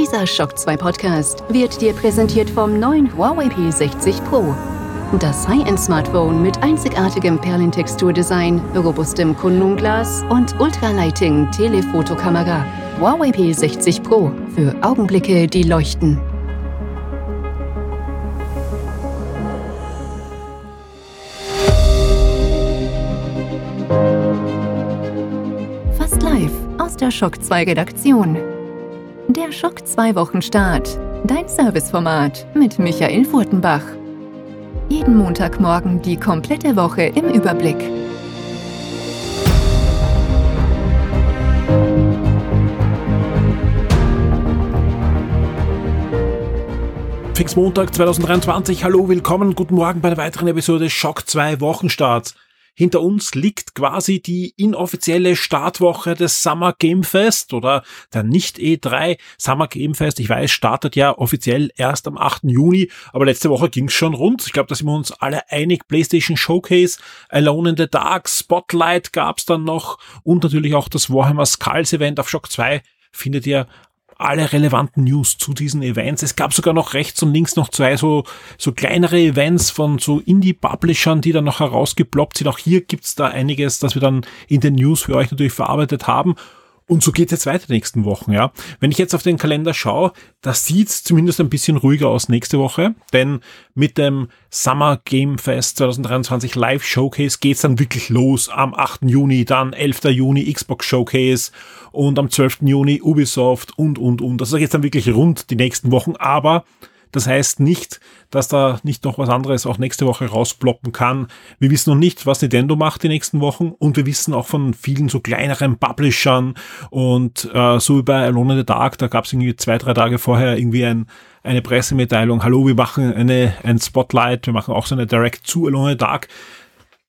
Dieser Shock 2 Podcast wird dir präsentiert vom neuen Huawei P60 Pro. Das High-End-Smartphone mit einzigartigem Perlentexturdesign, robustem Kundenglas und Ultralighting Telefotokamera. Huawei P60 Pro für Augenblicke, die leuchten. Fast live aus der Shock 2 Redaktion. Der Schock 2 Wochenstart. Dein Serviceformat mit Michael Furtenbach. Jeden Montagmorgen die komplette Woche im Überblick. Pfingstmontag 2023. Hallo, willkommen, guten Morgen bei einer weiteren Episode Schock 2 Wochenstarts. Hinter uns liegt quasi die inoffizielle Startwoche des Summer Game Fest oder der Nicht-E3 Summer Game Fest. Ich weiß, startet ja offiziell erst am 8. Juni, aber letzte Woche ging es schon rund. Ich glaube, da sind wir uns alle einig. PlayStation Showcase, Alone in the Dark, Spotlight gab's dann noch und natürlich auch das Warhammer Skulls Event auf Shock 2 findet ihr alle relevanten News zu diesen Events. Es gab sogar noch rechts und links noch zwei so, so kleinere Events von so Indie-Publishern, die dann noch herausgeploppt sind. Auch hier gibt's da einiges, das wir dann in den News für euch natürlich verarbeitet haben. Und so geht jetzt weiter die nächsten Wochen, ja. Wenn ich jetzt auf den Kalender schaue, da sieht's zumindest ein bisschen ruhiger aus nächste Woche, denn mit dem Summer Game Fest 2023 Live Showcase geht's dann wirklich los am 8. Juni, dann 11. Juni Xbox Showcase und am 12. Juni Ubisoft und, und, und. Also geht's dann wirklich rund die nächsten Wochen, aber das heißt nicht, dass da nicht noch was anderes auch nächste Woche rausploppen kann. Wir wissen noch nicht, was Nintendo macht die nächsten Wochen und wir wissen auch von vielen so kleineren Publishern und äh, so wie bei Alone in the Dark, da gab es irgendwie zwei, drei Tage vorher irgendwie ein, eine Pressemitteilung, hallo, wir machen eine, ein Spotlight, wir machen auch so eine Direct zu Alone in the Dark.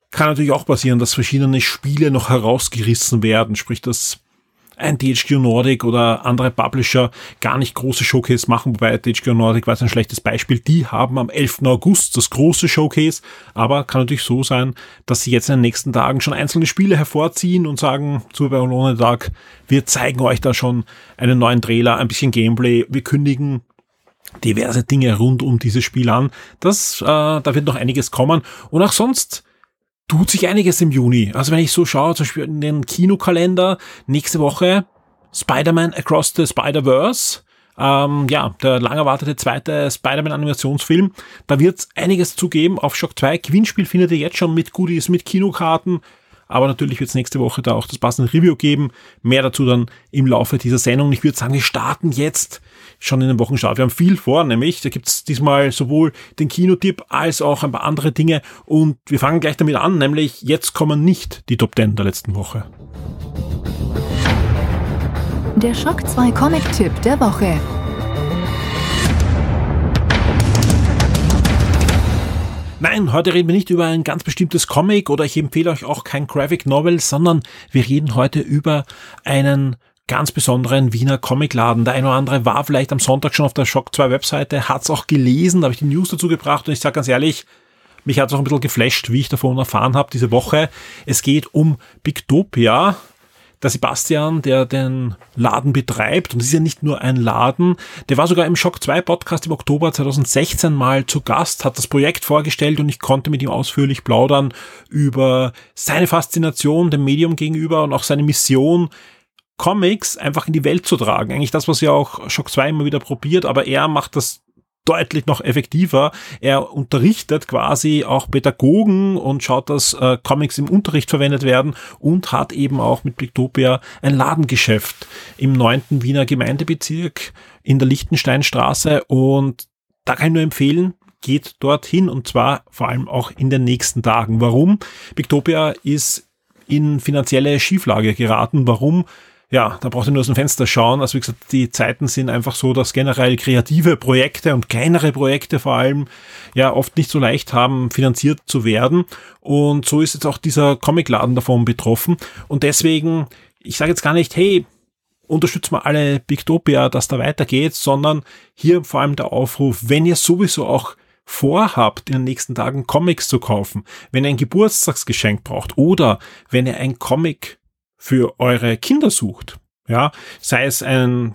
Kann natürlich auch passieren, dass verschiedene Spiele noch herausgerissen werden, sprich, dass ein THQ Nordic oder andere Publisher gar nicht große Showcase machen, wobei THQ Nordic war jetzt ein schlechtes Beispiel. Die haben am 11. August das große Showcase, aber kann natürlich so sein, dass sie jetzt in den nächsten Tagen schon einzelne Spiele hervorziehen und sagen zu Alone Tag, wir zeigen euch da schon einen neuen Trailer, ein bisschen Gameplay, wir kündigen diverse Dinge rund um dieses Spiel an. Das, äh, da wird noch einiges kommen. Und auch sonst tut sich einiges im Juni. Also wenn ich so schaue, zum Beispiel in den Kinokalender, nächste Woche Spider-Man Across the Spider-Verse. Ähm, ja, der lang erwartete zweite Spider-Man-Animationsfilm. Da wird es einiges zugeben auf Shock 2. Gewinnspiel findet ihr jetzt schon mit Goodies, mit Kinokarten. Aber natürlich wird es nächste Woche da auch das passende Review geben. Mehr dazu dann im Laufe dieser Sendung. Ich würde sagen, wir starten jetzt schon in den Wochenstart. Wir haben viel vor, nämlich da gibt's diesmal sowohl den Kinotipp als auch ein paar andere Dinge. Und wir fangen gleich damit an, nämlich jetzt kommen nicht die Top 10 der letzten Woche. Der Schock 2 Comic-Tipp der Woche. Nein, heute reden wir nicht über ein ganz bestimmtes Comic oder ich empfehle euch auch kein Graphic Novel, sondern wir reden heute über einen ganz besonderen Wiener Comicladen. Der eine oder andere war vielleicht am Sonntag schon auf der Shock 2 Webseite, hat es auch gelesen, da habe ich die News dazu gebracht und ich sage ganz ehrlich, mich hat es auch ein bisschen geflasht, wie ich davon erfahren habe diese Woche. Es geht um Bigtopia, der Sebastian, der den Laden betreibt, und es ist ja nicht nur ein Laden, der war sogar im Shock 2 Podcast im Oktober 2016 mal zu Gast, hat das Projekt vorgestellt und ich konnte mit ihm ausführlich plaudern über seine Faszination dem Medium gegenüber und auch seine Mission, Comics einfach in die Welt zu tragen. Eigentlich das, was ja auch Shock 2 immer wieder probiert, aber er macht das deutlich noch effektiver. Er unterrichtet quasi auch Pädagogen und schaut, dass äh, Comics im Unterricht verwendet werden und hat eben auch mit Blicktopia ein Ladengeschäft im neunten Wiener Gemeindebezirk in der Lichtensteinstraße und da kann ich nur empfehlen, geht dorthin und zwar vor allem auch in den nächsten Tagen. Warum? Bictopia ist in finanzielle Schieflage geraten. Warum? Ja, da braucht ihr nur aus dem Fenster schauen. Also wie gesagt, die Zeiten sind einfach so, dass generell kreative Projekte und kleinere Projekte vor allem ja oft nicht so leicht haben, finanziert zu werden. Und so ist jetzt auch dieser Comicladen davon betroffen. Und deswegen, ich sage jetzt gar nicht, hey, unterstützt mal alle Bigtopia, dass da weitergeht, sondern hier vor allem der Aufruf, wenn ihr sowieso auch vorhabt, in den nächsten Tagen Comics zu kaufen, wenn ihr ein Geburtstagsgeschenk braucht oder wenn ihr ein Comic für eure Kinder sucht. Ja, sei es ein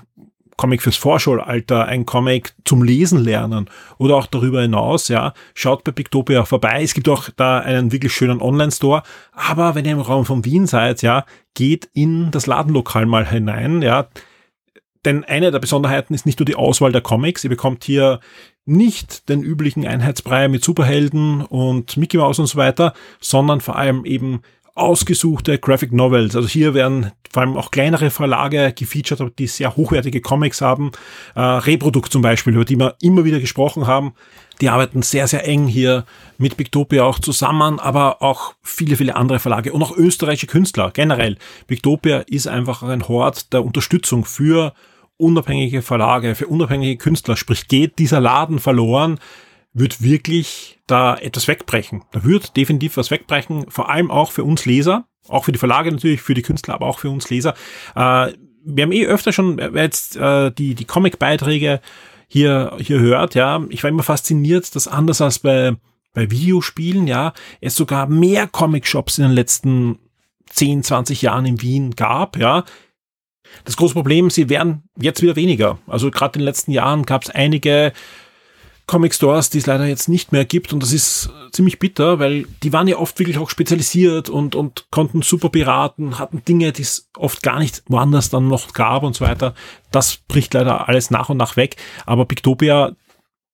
Comic fürs Vorschulalter, ein Comic zum Lesen lernen oder auch darüber hinaus, ja, schaut bei Pictopia vorbei. Es gibt auch da einen wirklich schönen Online-Store. Aber wenn ihr im Raum von Wien seid, ja, geht in das Ladenlokal mal hinein, ja. Denn eine der Besonderheiten ist nicht nur die Auswahl der Comics. Ihr bekommt hier nicht den üblichen Einheitsbrei mit Superhelden und Mickey Mouse und so weiter, sondern vor allem eben ausgesuchte Graphic Novels. Also hier werden vor allem auch kleinere Verlage gefeatured, die sehr hochwertige Comics haben. Äh, Reprodukt zum Beispiel, über die wir immer wieder gesprochen haben. Die arbeiten sehr, sehr eng hier mit Pictopia auch zusammen, aber auch viele, viele andere Verlage und auch österreichische Künstler generell. Pictopia ist einfach ein Hort der Unterstützung für unabhängige Verlage, für unabhängige Künstler. Sprich, geht dieser Laden verloren, wird wirklich da etwas wegbrechen. Da wird definitiv was wegbrechen, vor allem auch für uns Leser, auch für die Verlage natürlich, für die Künstler, aber auch für uns Leser. Äh, wir haben eh öfter schon, wer jetzt äh, die, die Comic-Beiträge hier, hier hört, ja, ich war immer fasziniert, dass anders als bei, bei Videospielen, ja, es sogar mehr Comic-Shops in den letzten 10, 20 Jahren in Wien gab, ja. Das große Problem, sie werden jetzt wieder weniger. Also gerade in den letzten Jahren gab es einige Comic Stores, die es leider jetzt nicht mehr gibt und das ist ziemlich bitter, weil die waren ja oft wirklich auch spezialisiert und, und konnten super beraten, hatten Dinge, die es oft gar nicht woanders dann noch gab und so weiter. Das bricht leider alles nach und nach weg, aber Pictopia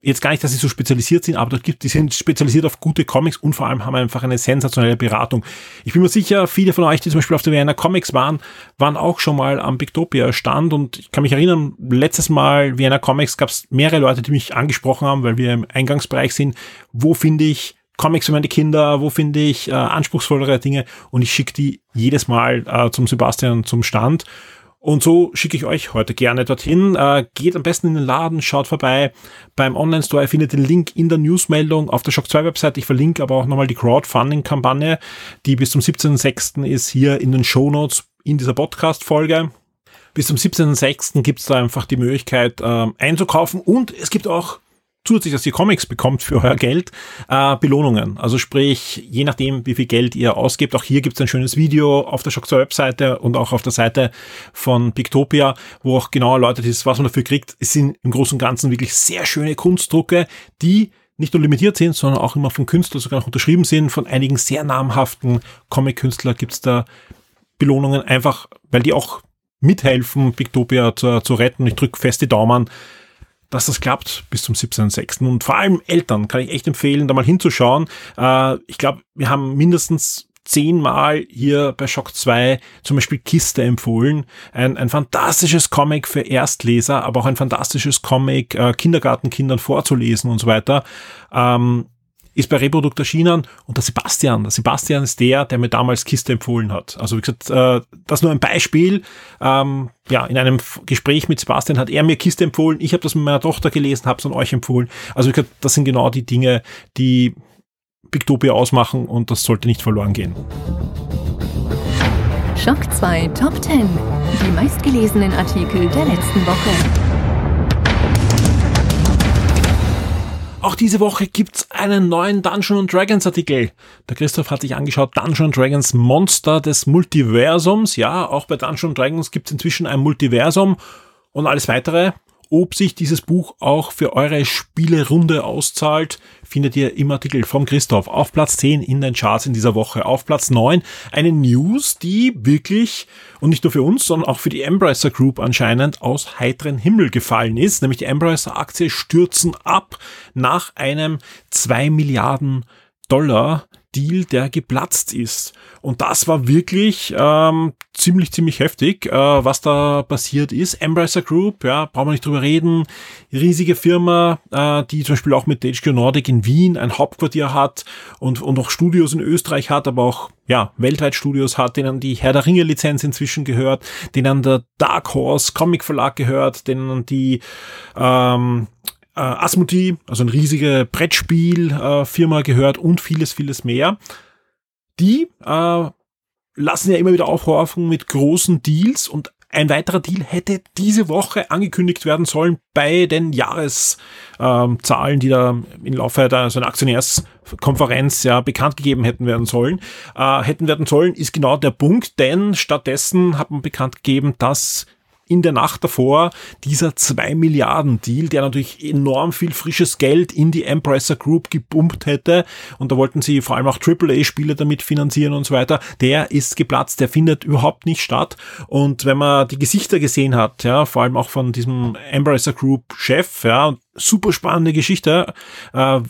jetzt gar nicht, dass sie so spezialisiert sind, aber die sind spezialisiert auf gute Comics und vor allem haben einfach eine sensationelle Beratung. Ich bin mir sicher, viele von euch, die zum Beispiel auf der Vienna Comics waren, waren auch schon mal am Bigtopia Stand und ich kann mich erinnern, letztes Mal Vienna Comics gab es mehrere Leute, die mich angesprochen haben, weil wir im Eingangsbereich sind, wo finde ich Comics für meine Kinder, wo finde ich äh, anspruchsvollere Dinge? Und ich schicke die jedes Mal äh, zum Sebastian zum Stand und so schicke ich euch heute gerne dorthin. Äh, geht am besten in den Laden, schaut vorbei beim Online-Store. Ihr findet den Link in der Newsmeldung auf der Shock 2 Website. Ich verlinke aber auch nochmal die Crowdfunding-Kampagne, die bis zum 17.06. ist hier in den Show Notes in dieser Podcast-Folge. Bis zum 17.06. gibt es da einfach die Möglichkeit äh, einzukaufen und es gibt auch zusätzlich, dass ihr Comics bekommt für euer Geld, äh, Belohnungen. Also sprich, je nachdem, wie viel Geld ihr ausgebt, auch hier gibt es ein schönes Video auf der Shockster Webseite und auch auf der Seite von Pictopia, wo auch genau erläutert ist, was man dafür kriegt. Es sind im Großen und Ganzen wirklich sehr schöne Kunstdrucke, die nicht nur limitiert sind, sondern auch immer von Künstlern sogar noch unterschrieben sind. Von einigen sehr namhaften Comic-Künstlern gibt es da Belohnungen, einfach weil die auch mithelfen, Pictopia zu, zu retten. Ich drücke fest die Daumen, dass das klappt bis zum 17.06. Und vor allem Eltern kann ich echt empfehlen, da mal hinzuschauen. Äh, ich glaube, wir haben mindestens zehnmal hier bei Shock 2 zum Beispiel Kiste empfohlen. Ein, ein fantastisches Comic für Erstleser, aber auch ein fantastisches Comic äh, Kindergartenkindern vorzulesen und so weiter. Ähm, ist bei Reprodukt erschienen und der Sebastian, der Sebastian ist der, der mir damals Kiste empfohlen hat. Also wie gesagt, äh, das nur ein Beispiel. Ähm, ja, in einem Gespräch mit Sebastian hat er mir Kiste empfohlen, ich habe das mit meiner Tochter gelesen, habe es an euch empfohlen. Also wie gesagt, das sind genau die Dinge, die Pictopia ausmachen und das sollte nicht verloren gehen. Schock 2 Top 10. Die meistgelesenen Artikel der letzten Woche. Auch diese Woche gibt's einen neuen Dungeon Dragons Artikel. Der Christoph hat sich angeschaut, Dungeon Dragons Monster des Multiversums. Ja, auch bei Dungeon Dragons gibt's inzwischen ein Multiversum und alles weitere ob sich dieses Buch auch für eure Spielerunde auszahlt, findet ihr im Artikel vom Christoph auf Platz 10 in den Charts in dieser Woche. Auf Platz 9 eine News, die wirklich und nicht nur für uns, sondern auch für die Embracer Group anscheinend aus heiteren Himmel gefallen ist. Nämlich die Embracer Aktie stürzen ab nach einem 2 Milliarden Dollar Deal, der geplatzt ist. Und das war wirklich ähm, ziemlich, ziemlich heftig, äh, was da passiert ist. Embracer Group, ja, brauchen wir nicht drüber reden. Riesige Firma, äh, die zum Beispiel auch mit HQ Nordic in Wien ein Hauptquartier hat und, und auch Studios in Österreich hat, aber auch ja, weltweit Studios hat, denen die Herr der Ringe Lizenz inzwischen gehört, denen der Dark Horse Comic Verlag gehört, denen die ähm, äh, Asmodee, also eine riesige Brettspielfirma äh, gehört und vieles, vieles mehr. Die äh, lassen ja immer wieder aufhorchen mit großen Deals und ein weiterer Deal hätte diese Woche angekündigt werden sollen bei den Jahreszahlen, ähm, die da im Laufe der so einer Aktionärskonferenz ja bekannt gegeben hätten werden sollen. Äh, hätten werden sollen, ist genau der Punkt, denn stattdessen hat man bekannt gegeben, dass in der Nacht davor dieser 2 Milliarden Deal, der natürlich enorm viel frisches Geld in die Empressor Group gepumpt hätte. Und da wollten sie vor allem auch AAA-Spiele damit finanzieren und so weiter, der ist geplatzt, der findet überhaupt nicht statt. Und wenn man die Gesichter gesehen hat, ja, vor allem auch von diesem Empressor Group Chef, ja, super spannende Geschichte, äh,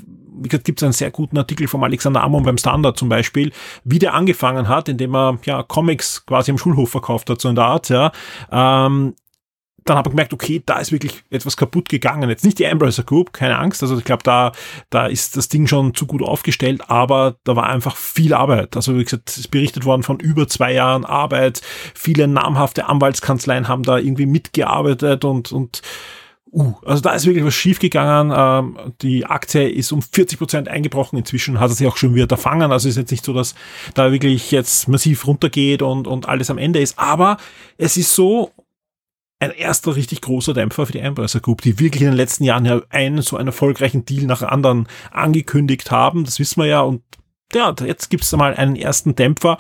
wie gesagt, gibt es einen sehr guten Artikel vom Alexander Amon beim Standard zum Beispiel, wie der angefangen hat, indem er ja Comics quasi im Schulhof verkauft hat, so in der Art, ja. Ähm, dann habe ich gemerkt, okay, da ist wirklich etwas kaputt gegangen. Jetzt nicht die Embracer Group, keine Angst. Also ich glaube, da, da ist das Ding schon zu gut aufgestellt, aber da war einfach viel Arbeit. Also wie gesagt, es ist berichtet worden von über zwei Jahren Arbeit. Viele namhafte Anwaltskanzleien haben da irgendwie mitgearbeitet und, und Uh, also da ist wirklich was schiefgegangen. Ähm, die Aktie ist um 40 Prozent eingebrochen. Inzwischen hat er sich auch schon wieder erfangen. Also ist jetzt nicht so, dass da wirklich jetzt massiv runtergeht und, und alles am Ende ist. Aber es ist so, ein erster richtig großer Dämpfer für die Embracer Group, die wirklich in den letzten Jahren ja einen so einen erfolgreichen Deal nach anderen angekündigt haben. Das wissen wir ja. Und ja, jetzt gibt es mal einen ersten Dämpfer.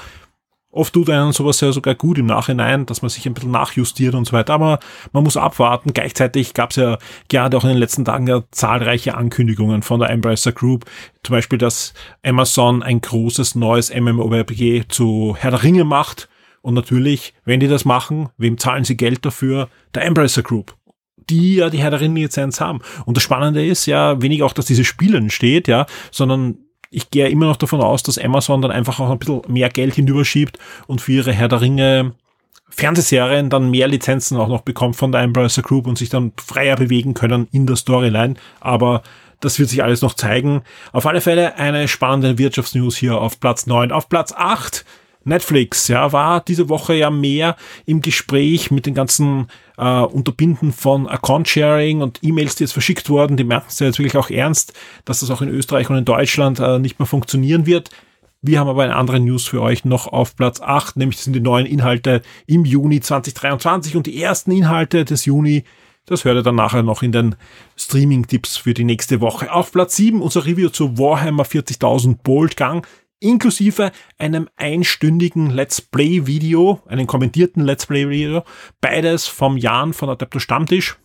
Oft tut einen sowas ja sogar gut im Nachhinein, dass man sich ein bisschen nachjustiert und so weiter. Aber man muss abwarten. Gleichzeitig gab es ja gerade auch in den letzten Tagen ja zahlreiche Ankündigungen von der Embracer Group. Zum Beispiel, dass Amazon ein großes neues MMORPG zu Herr der Ringe macht. Und natürlich, wenn die das machen, wem zahlen sie Geld dafür? Der Embracer Group die ja die Herr der Ringe-Lizenz haben. Und das Spannende ist ja wenig auch, dass diese Spiele entsteht, ja, sondern ich gehe immer noch davon aus, dass Amazon dann einfach auch ein bisschen mehr Geld hinüberschiebt und für ihre Herr der Ringe Fernsehserien dann mehr Lizenzen auch noch bekommt von der Embracer Group und sich dann freier bewegen können in der Storyline. Aber das wird sich alles noch zeigen. Auf alle Fälle eine spannende Wirtschaftsnews hier auf Platz 9. Auf Platz 8 Netflix, ja, war diese Woche ja mehr im Gespräch mit den ganzen äh, Unterbinden von Account-Sharing und E-Mails, die jetzt verschickt wurden. Die merken es ja jetzt wirklich auch ernst, dass das auch in Österreich und in Deutschland äh, nicht mehr funktionieren wird. Wir haben aber eine andere News für euch noch auf Platz 8, nämlich das sind die neuen Inhalte im Juni 2023 und die ersten Inhalte des Juni das hört ihr dann nachher noch in den Streaming-Tipps für die nächste Woche. Auf Platz 7 unser Review zu Warhammer 40.000 Bolt Gang inklusive einem einstündigen Let's Play Video, einen kommentierten Let's Play Video, beides vom Jan von Adepto Stammtisch.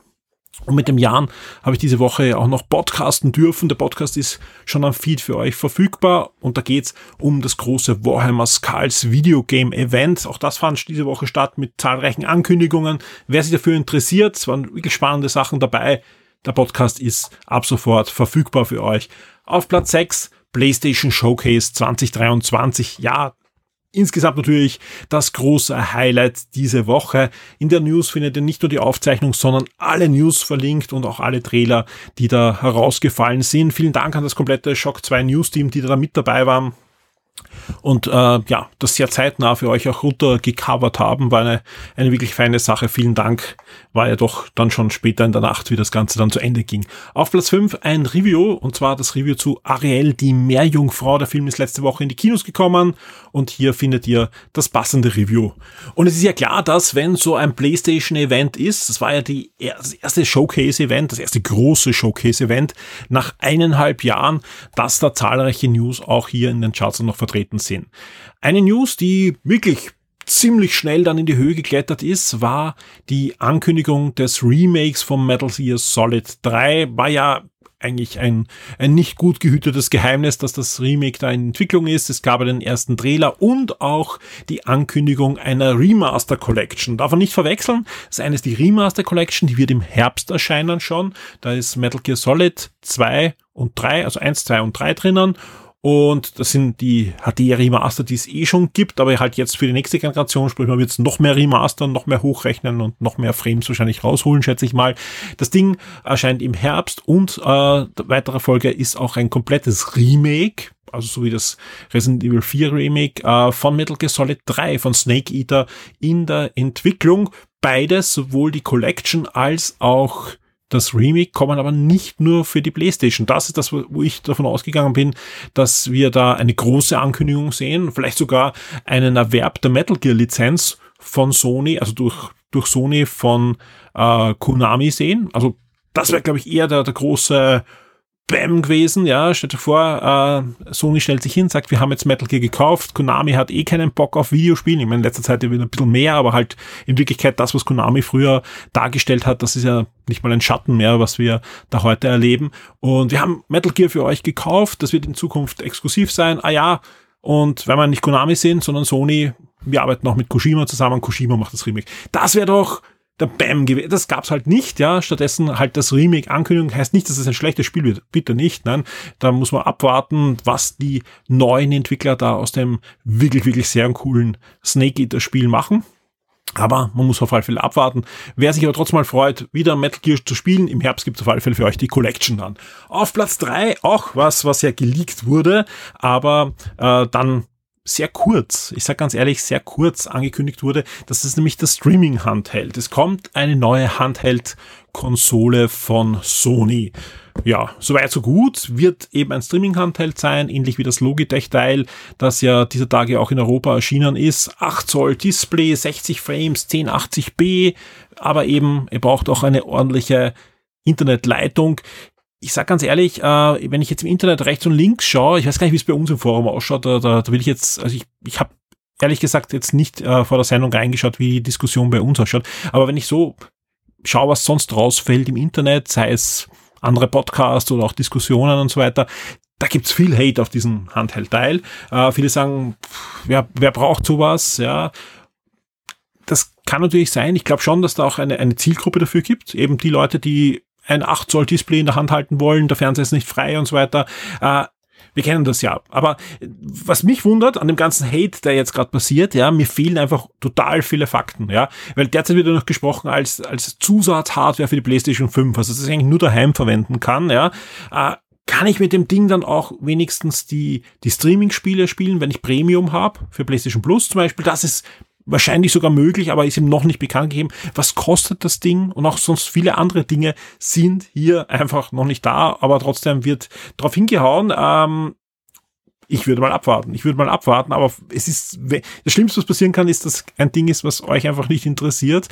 Und mit dem Jan habe ich diese Woche auch noch podcasten dürfen. Der Podcast ist schon am Feed für euch verfügbar und da geht's um das große Warhammer Skulls Videogame Event. Auch das fand diese Woche statt mit zahlreichen Ankündigungen. Wer sich dafür interessiert, es waren wirklich spannende Sachen dabei. Der Podcast ist ab sofort verfügbar für euch. Auf Platz 6 PlayStation Showcase 2023. Ja, Insgesamt natürlich das große Highlight diese Woche. In der News findet ihr nicht nur die Aufzeichnung, sondern alle News verlinkt und auch alle Trailer, die da herausgefallen sind. Vielen Dank an das komplette Shock 2 News Team, die da mit dabei waren und äh, ja, das sehr zeitnah für euch auch runtergecovert haben, war eine, eine wirklich feine Sache. Vielen Dank. War ja doch dann schon später in der Nacht, wie das Ganze dann zu Ende ging. Auf Platz 5 ein Review, und zwar das Review zu Ariel, die Meerjungfrau. Der Film ist letzte Woche in die Kinos gekommen und hier findet ihr das passende Review. Und es ist ja klar, dass wenn so ein PlayStation-Event ist, das war ja die, das erste Showcase-Event, das erste große Showcase-Event nach eineinhalb Jahren, dass da zahlreiche News auch hier in den Charts noch vertreten sind. Eine News, die wirklich ziemlich schnell dann in die Höhe geklettert ist, war die Ankündigung des Remakes von Metal Gear Solid 3. War ja eigentlich ein, ein nicht gut gehütetes Geheimnis, dass das Remake da in Entwicklung ist. Es gab den ersten Trailer und auch die Ankündigung einer Remaster Collection. Darf man nicht verwechseln. Das eine ist die Remaster Collection, die wird im Herbst erscheinen schon. Da ist Metal Gear Solid 2 und 3, also 1, 2 und 3 drinnen. Und das sind die HD-Remaster, die es eh schon gibt, aber halt jetzt für die nächste Generation, sprich man wird es noch mehr remastern, noch mehr hochrechnen und noch mehr Frames wahrscheinlich rausholen, schätze ich mal. Das Ding erscheint im Herbst und äh, weitere Folge ist auch ein komplettes Remake, also so wie das Resident Evil 4 Remake äh, von Metal Gear Solid 3 von Snake Eater in der Entwicklung. Beides, sowohl die Collection als auch das Remake kommen aber nicht nur für die PlayStation. Das ist das, wo ich davon ausgegangen bin, dass wir da eine große Ankündigung sehen, vielleicht sogar einen Erwerb der Metal Gear Lizenz von Sony, also durch, durch Sony von äh, Konami sehen. Also das wäre, glaube ich, eher der, der große Bam gewesen, ja, stellt euch vor, äh, Sony stellt sich hin, sagt, wir haben jetzt Metal Gear gekauft, Konami hat eh keinen Bock auf Videospielen, ich meine, in letzter Zeit wieder ein bisschen mehr, aber halt in Wirklichkeit das, was Konami früher dargestellt hat, das ist ja nicht mal ein Schatten mehr, was wir da heute erleben. Und wir haben Metal Gear für euch gekauft, das wird in Zukunft exklusiv sein, ah ja, und wenn wir nicht Konami sind, sondern Sony, wir arbeiten auch mit Kojima zusammen, Kojima macht das Remake. Das wäre doch der Bam gewesen. Das gab's halt nicht, ja. Stattdessen halt das Remake-Ankündigung heißt nicht, dass es ein schlechtes Spiel wird. Bitte nicht, nein. Da muss man abwarten, was die neuen Entwickler da aus dem wirklich, wirklich sehr coolen Snake Eater-Spiel machen. Aber man muss auf alle Fälle abwarten. Wer sich aber trotzdem mal freut, wieder Metal Gear zu spielen, im Herbst gibt's auf alle Fälle für euch die Collection dann. Auf Platz drei auch was, was ja geleakt wurde, aber äh, dann sehr kurz, ich sage ganz ehrlich, sehr kurz angekündigt wurde. Das ist nämlich das Streaming-Handheld. Es kommt eine neue Handheld-Konsole von Sony. Ja, soweit so gut. Wird eben ein Streaming-Handheld sein, ähnlich wie das Logitech-Teil, das ja dieser Tage auch in Europa erschienen ist. 8 Zoll Display, 60 Frames, 1080p, aber eben, er braucht auch eine ordentliche Internetleitung ich sag ganz ehrlich, äh, wenn ich jetzt im Internet rechts und links schaue, ich weiß gar nicht, wie es bei uns im Forum ausschaut, da, da, da will ich jetzt, also ich, ich habe ehrlich gesagt jetzt nicht äh, vor der Sendung reingeschaut, wie die Diskussion bei uns ausschaut, aber wenn ich so schaue, was sonst rausfällt im Internet, sei es andere Podcasts oder auch Diskussionen und so weiter, da gibt's viel Hate auf diesen Handheld-Teil. Äh, viele sagen, wer, wer braucht sowas, ja, das kann natürlich sein. Ich glaube schon, dass da auch eine, eine Zielgruppe dafür gibt. Eben die Leute, die ein 8 Zoll Display in der Hand halten wollen, der Fernseher ist nicht frei und so weiter. Äh, wir kennen das ja. Aber was mich wundert an dem ganzen Hate, der jetzt gerade passiert, ja, mir fehlen einfach total viele Fakten, ja. Weil derzeit wird ja noch gesprochen als, als Zusatzhardware für die PlayStation 5, also dass es eigentlich nur daheim verwenden kann, ja. Äh, kann ich mit dem Ding dann auch wenigstens die, die Streaming-Spiele spielen, wenn ich Premium habe, für PlayStation Plus zum Beispiel. Das ist wahrscheinlich sogar möglich, aber ist ihm noch nicht bekannt gegeben. Was kostet das Ding? Und auch sonst viele andere Dinge sind hier einfach noch nicht da, aber trotzdem wird drauf hingehauen. Ähm, ich würde mal abwarten. Ich würde mal abwarten, aber es ist, das Schlimmste, was passieren kann, ist, dass ein Ding ist, was euch einfach nicht interessiert.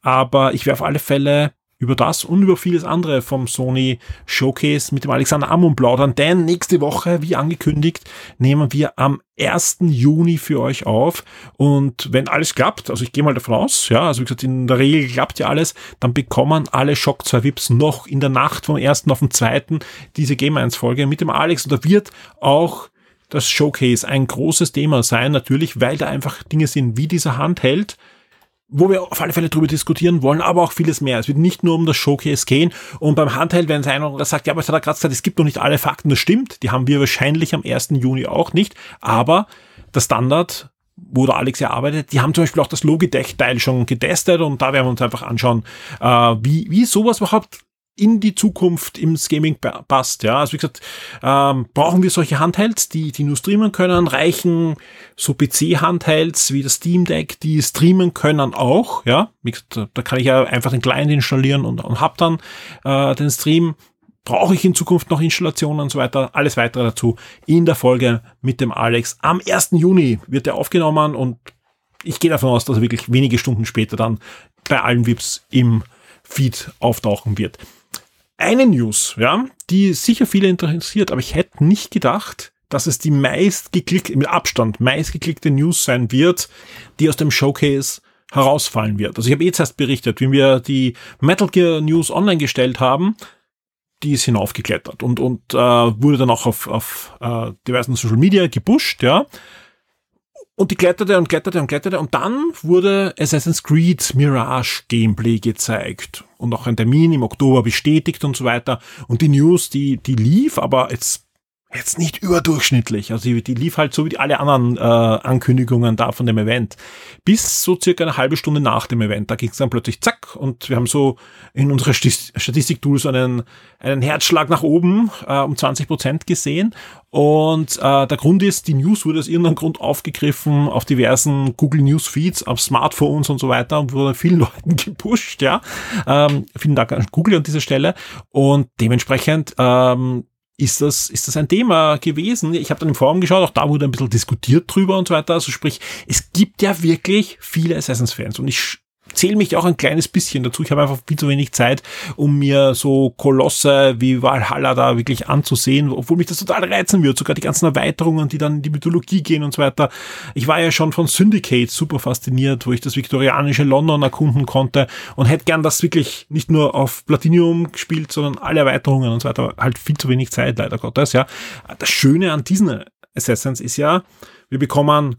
Aber ich wäre auf alle Fälle über das und über vieles andere vom Sony Showcase mit dem Alexander Ammon plaudern, denn nächste Woche, wie angekündigt, nehmen wir am 1. Juni für euch auf und wenn alles klappt, also ich gehe mal davon aus, ja, also wie gesagt, in der Regel klappt ja alles, dann bekommen alle Shock 2 Vips noch in der Nacht vom 1. auf den 2. diese Game 1 Folge mit dem Alex und da wird auch das Showcase ein großes Thema sein, natürlich, weil da einfach Dinge sind, wie dieser Handheld, wo wir auf alle Fälle drüber diskutieren wollen, aber auch vieles mehr. Es wird nicht nur um das Showcase gehen. Und beim Handheld, wenn es einer oder sagt, ja, aber es hat er gerade gesagt, es gibt noch nicht alle Fakten, das stimmt. Die haben wir wahrscheinlich am 1. Juni auch nicht. Aber der Standard, wo der Alex ja arbeitet, die haben zum Beispiel auch das Logitech-Teil schon getestet und da werden wir uns einfach anschauen, äh, wie, wie sowas überhaupt in die Zukunft im Gaming passt. Ja, also wie gesagt, ähm, brauchen wir solche Handhelds, die, die nur streamen können, reichen so PC-Handhelds wie das Steam Deck, die streamen können auch. Ja, wie gesagt, da kann ich ja einfach den Client installieren und, und hab dann äh, den Stream. Brauche ich in Zukunft noch Installationen und so weiter? Alles weitere dazu in der Folge mit dem Alex. Am 1. Juni wird er aufgenommen und ich gehe davon aus, dass er wirklich wenige Stunden später dann bei allen VIPs im Feed auftauchen wird eine News, ja, die sicher viele interessiert, aber ich hätte nicht gedacht, dass es die meistgeklickte, mit Abstand meistgeklickte News sein wird, die aus dem Showcase herausfallen wird. Also ich habe jetzt erst berichtet, wie wir die Metal Gear News online gestellt haben, die ist hinaufgeklettert und, und äh, wurde dann auch auf, auf äh, diversen Social Media gepusht, ja. Und die kletterte und kletterte und kletterte und dann wurde Assassin's Creed Mirage Gameplay gezeigt und auch ein Termin im Oktober bestätigt und so weiter. Und die News, die, die lief, aber jetzt jetzt nicht überdurchschnittlich. Also die, lief halt so wie alle anderen äh, Ankündigungen da von dem Event. Bis so circa eine halbe Stunde nach dem Event. Da ging es dann plötzlich zack und wir haben so in unserer Statistik-Tool so einen, einen Herzschlag nach oben äh, um 20 Prozent gesehen. Und äh, der Grund ist, die News wurde aus irgendeinem Grund aufgegriffen auf diversen Google News Feeds, auf Smartphones und so weiter und wurde vielen Leuten gepusht, ja. Ähm, vielen Dank an Google an dieser Stelle. Und dementsprechend ähm, ist das, ist das ein Thema gewesen. Ich habe dann im Forum geschaut, auch da wurde ein bisschen diskutiert drüber und so weiter. Also sprich, es gibt ja wirklich viele Assassins-Fans und ich zähle mich auch ein kleines bisschen dazu. Ich habe einfach viel zu wenig Zeit, um mir so Kolosse wie Valhalla da wirklich anzusehen, obwohl mich das total reizen würde. Sogar die ganzen Erweiterungen, die dann in die Mythologie gehen und so weiter. Ich war ja schon von Syndicate super fasziniert, wo ich das viktorianische London erkunden konnte und hätte gern das wirklich nicht nur auf Platinum gespielt, sondern alle Erweiterungen und so weiter. Halt viel zu wenig Zeit, leider Gottes, ja. Das Schöne an diesen Assassins ist ja, wir bekommen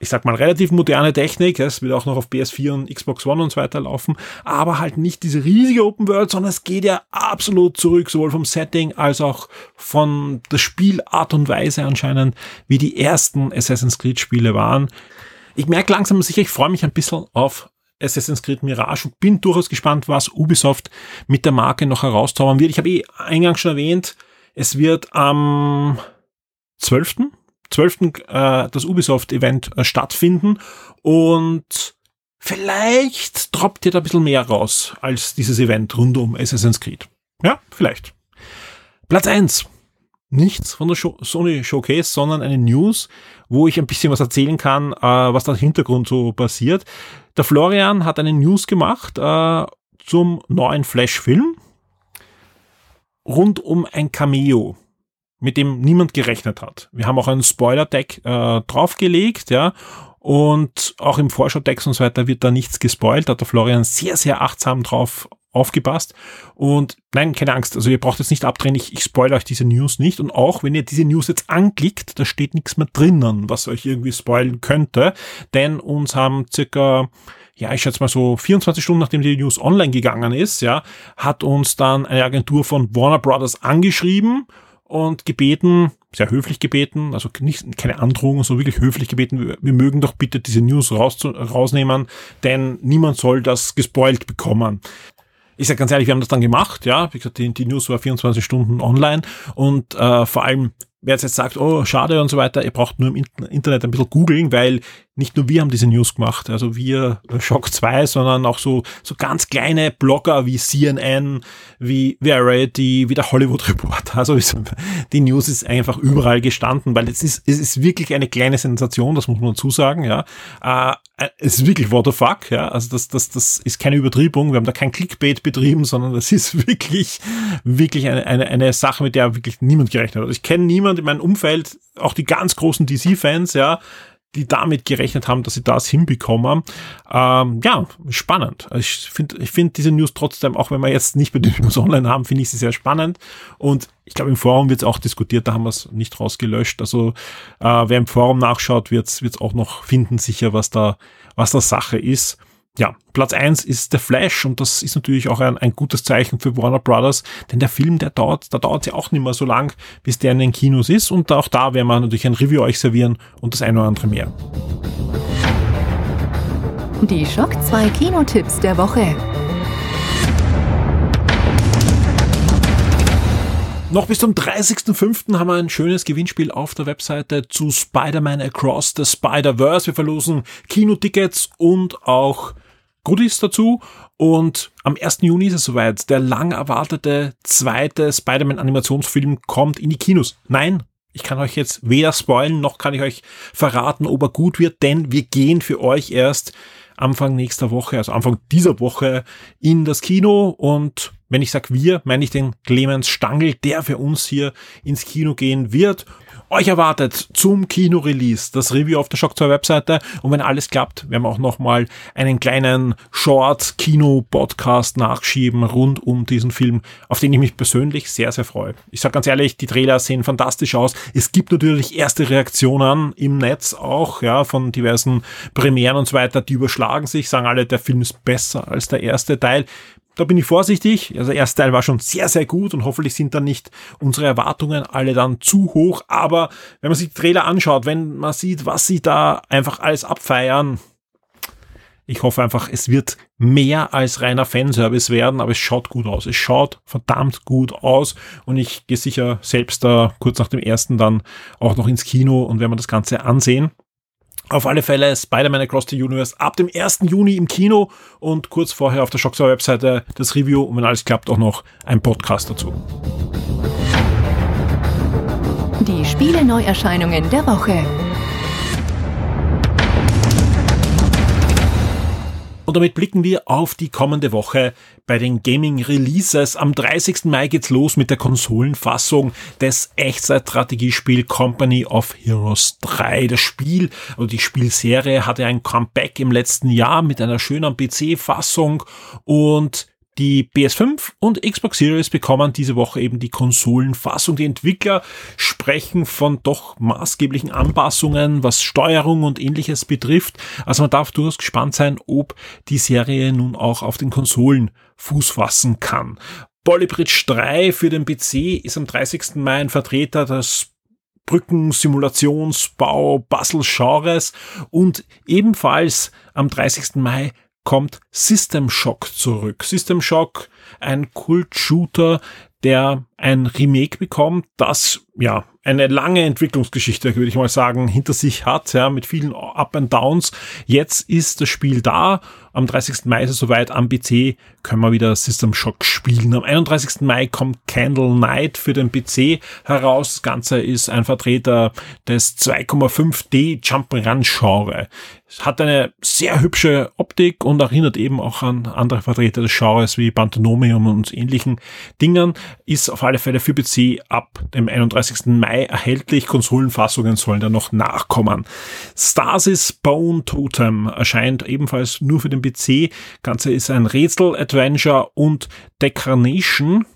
ich sag mal, relativ moderne Technik. Es wird auch noch auf PS4 und Xbox One und so weiter laufen, aber halt nicht diese riesige Open World, sondern es geht ja absolut zurück, sowohl vom Setting als auch von der Spielart und Weise anscheinend, wie die ersten Assassin's Creed Spiele waren. Ich merke langsam sicher, ich freue mich ein bisschen auf Assassin's Creed Mirage und bin durchaus gespannt, was Ubisoft mit der Marke noch herauszaubern wird. Ich habe eh eingangs schon erwähnt, es wird am 12. 12. Äh, das Ubisoft-Event äh, stattfinden und vielleicht droppt ihr da ein bisschen mehr raus als dieses Event rund um Assassin's Creed. Ja, vielleicht. Platz 1. Nichts von der Sony Showcase, sondern eine News, wo ich ein bisschen was erzählen kann, äh, was da im Hintergrund so passiert. Der Florian hat eine News gemacht zum neuen Flash-Film rund um ein Cameo mit dem niemand gerechnet hat. Wir haben auch einen Spoiler-Deck äh, draufgelegt, ja, und auch im Vorschau-Text und so weiter wird da nichts gespoilt. Da hat der Florian sehr, sehr achtsam drauf aufgepasst. Und nein, keine Angst, also ihr braucht jetzt nicht abdrehen, ich, ich spoil euch diese News nicht. Und auch wenn ihr diese News jetzt anklickt, da steht nichts mehr drinnen, was euch irgendwie spoilen könnte. Denn uns haben circa ja, ich schätze mal so 24 Stunden nachdem die News online gegangen ist, ja, hat uns dann eine Agentur von Warner Brothers angeschrieben und gebeten, sehr höflich gebeten, also nicht, keine Androhung, so wirklich höflich gebeten, wir, wir mögen doch bitte diese News raus, rausnehmen, denn niemand soll das gespoilt bekommen. Ich sage ganz ehrlich, wir haben das dann gemacht, ja. Wie gesagt, die, die News war 24 Stunden online und äh, vor allem wer jetzt sagt, oh, schade und so weiter, ihr braucht nur im Internet ein bisschen googeln, weil nicht nur wir haben diese News gemacht, also wir äh, Shock 2, sondern auch so, so ganz kleine Blogger wie CNN, wie Variety, wie der Hollywood Report. Also die News ist einfach überall gestanden, weil es ist, es ist wirklich eine kleine Sensation, das muss man dazu sagen, ja. Äh, es ist wirklich what the fuck, ja. Also das, das, das ist keine Übertriebung. Wir haben da kein Clickbait betrieben, sondern das ist wirklich, wirklich eine, eine, eine Sache, mit der wirklich niemand gerechnet hat. Also ich kenne niemand in meinem Umfeld, auch die ganz großen DC-Fans, ja, die damit gerechnet haben, dass sie das hinbekommen. Ähm, ja, spannend. Ich finde ich finde diese News trotzdem, auch wenn wir jetzt nicht bei News online haben, finde ich sie sehr spannend. Und ich glaube, im Forum wird es auch diskutiert, da haben wir es nicht rausgelöscht. Also äh, wer im Forum nachschaut, wird es auch noch finden, sicher, was da, was da Sache ist ja, Platz eins ist The Flash und das ist natürlich auch ein, ein gutes Zeichen für Warner Brothers, denn der Film, der dauert, da dauert ja auch nicht mehr so lang, bis der in den Kinos ist und auch da werden wir natürlich ein Review euch servieren und das eine oder andere mehr. Die Schock 2 Kinotipps der Woche. Noch bis zum 30.05. haben wir ein schönes Gewinnspiel auf der Webseite zu Spider-Man Across the Spider-Verse. Wir verlosen Kinotickets und auch Goodies dazu. Und am 1. Juni ist es soweit. Der lang erwartete zweite Spider-Man Animationsfilm kommt in die Kinos. Nein, ich kann euch jetzt weder spoilen, noch kann ich euch verraten, ob er gut wird, denn wir gehen für euch erst Anfang nächster Woche, also Anfang dieser Woche in das Kino und wenn ich sag wir, meine ich den Clemens Stangl, der für uns hier ins Kino gehen wird euch erwartet zum Kino-Release das Review auf der Shock 2 Webseite und wenn alles klappt, werden wir auch nochmal einen kleinen Short-Kino-Podcast nachschieben rund um diesen Film, auf den ich mich persönlich sehr, sehr freue. Ich sage ganz ehrlich, die Trailer sehen fantastisch aus. Es gibt natürlich erste Reaktionen im Netz auch, ja, von diversen Premieren und so weiter, die überschlagen sich, sagen alle, der Film ist besser als der erste Teil. Da bin ich vorsichtig. Also der erste Teil war schon sehr, sehr gut und hoffentlich sind dann nicht unsere Erwartungen alle dann zu hoch. Aber wenn man sich die Trailer anschaut, wenn man sieht, was sie da einfach alles abfeiern, ich hoffe einfach, es wird mehr als reiner Fanservice werden, aber es schaut gut aus. Es schaut verdammt gut aus und ich gehe sicher selbst da kurz nach dem ersten dann auch noch ins Kino und werden wir das Ganze ansehen. Auf alle Fälle Spider-Man Across the Universe ab dem 1. Juni im Kino und kurz vorher auf der Shockstar Webseite das Review und wenn alles klappt auch noch ein Podcast dazu. Die Spiele Neuerscheinungen der Woche. Und damit blicken wir auf die kommende Woche bei den Gaming Releases. Am 30. Mai geht's los mit der Konsolenfassung des Echtzeit-Strategiespiel Company of Heroes 3. Das Spiel, also die Spielserie hatte ein Comeback im letzten Jahr mit einer schönen PC-Fassung und die PS5 und Xbox Series bekommen diese Woche eben die Konsolenfassung. Die Entwickler sprechen von doch maßgeblichen Anpassungen, was Steuerung und ähnliches betrifft. Also man darf durchaus gespannt sein, ob die Serie nun auch auf den Konsolen Fuß fassen kann. Polybridge 3 für den PC ist am 30. Mai ein Vertreter des Brücken-Simulationsbau Puzzle-Genres und ebenfalls am 30. Mai kommt System Shock zurück. System Shock, ein Kult-Shooter, der ein Remake bekommt, das ja eine lange Entwicklungsgeschichte, würde ich mal sagen, hinter sich hat, ja, mit vielen Up and Downs. Jetzt ist das Spiel da. Am 30. Mai ist es soweit. Am PC können wir wieder System Shock spielen. Am 31. Mai kommt Candle Night für den PC heraus. Das Ganze ist ein Vertreter des 2,5D Jump'n'Run Genre. Es hat eine sehr hübsche Optik und erinnert eben auch an andere Vertreter des Genres wie Pantonomium und ähnlichen Dingern. Ist auf alle Fälle für PC ab dem 31. Mai erhältlich. Konsolenfassungen sollen da noch nachkommen. Stasis Bone Totem erscheint ebenfalls nur für den PC. Ganze ist ein Rätsel-Adventure und Decarnation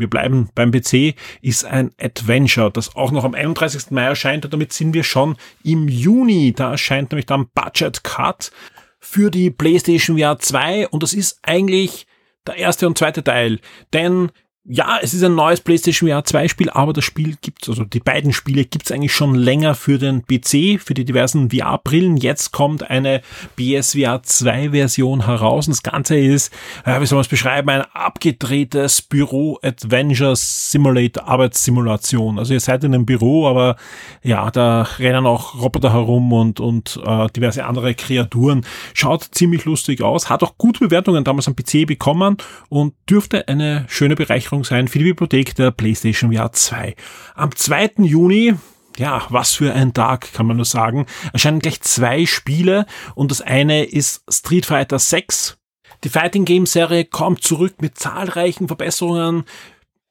wir bleiben beim PC, ist ein Adventure, das auch noch am 31. Mai erscheint und damit sind wir schon im Juni. Da erscheint nämlich dann Budget Cut für die PlayStation VR 2 und das ist eigentlich der erste und zweite Teil, denn ja, es ist ein neues PlayStation VR 2 Spiel, aber das Spiel gibt's, also die beiden Spiele gibt's eigentlich schon länger für den PC, für die diversen VR-Brillen. Jetzt kommt eine PSVR 2 Version heraus und das Ganze ist, äh, wie soll man es beschreiben, ein abgedrehtes Büro-Adventure Simulator, Arbeitssimulation. Also ihr seid in einem Büro, aber ja, da rennen auch Roboter herum und, und äh, diverse andere Kreaturen. Schaut ziemlich lustig aus, hat auch gute Bewertungen damals am PC bekommen und dürfte eine schöne Bereicherung Bereicherung sein für die Bibliothek der PlayStation VR 2. Am 2. Juni ja, was für ein Tag, kann man nur sagen. Erscheinen gleich zwei Spiele und das eine ist Street Fighter 6. Die Fighting Game Serie kommt zurück mit zahlreichen Verbesserungen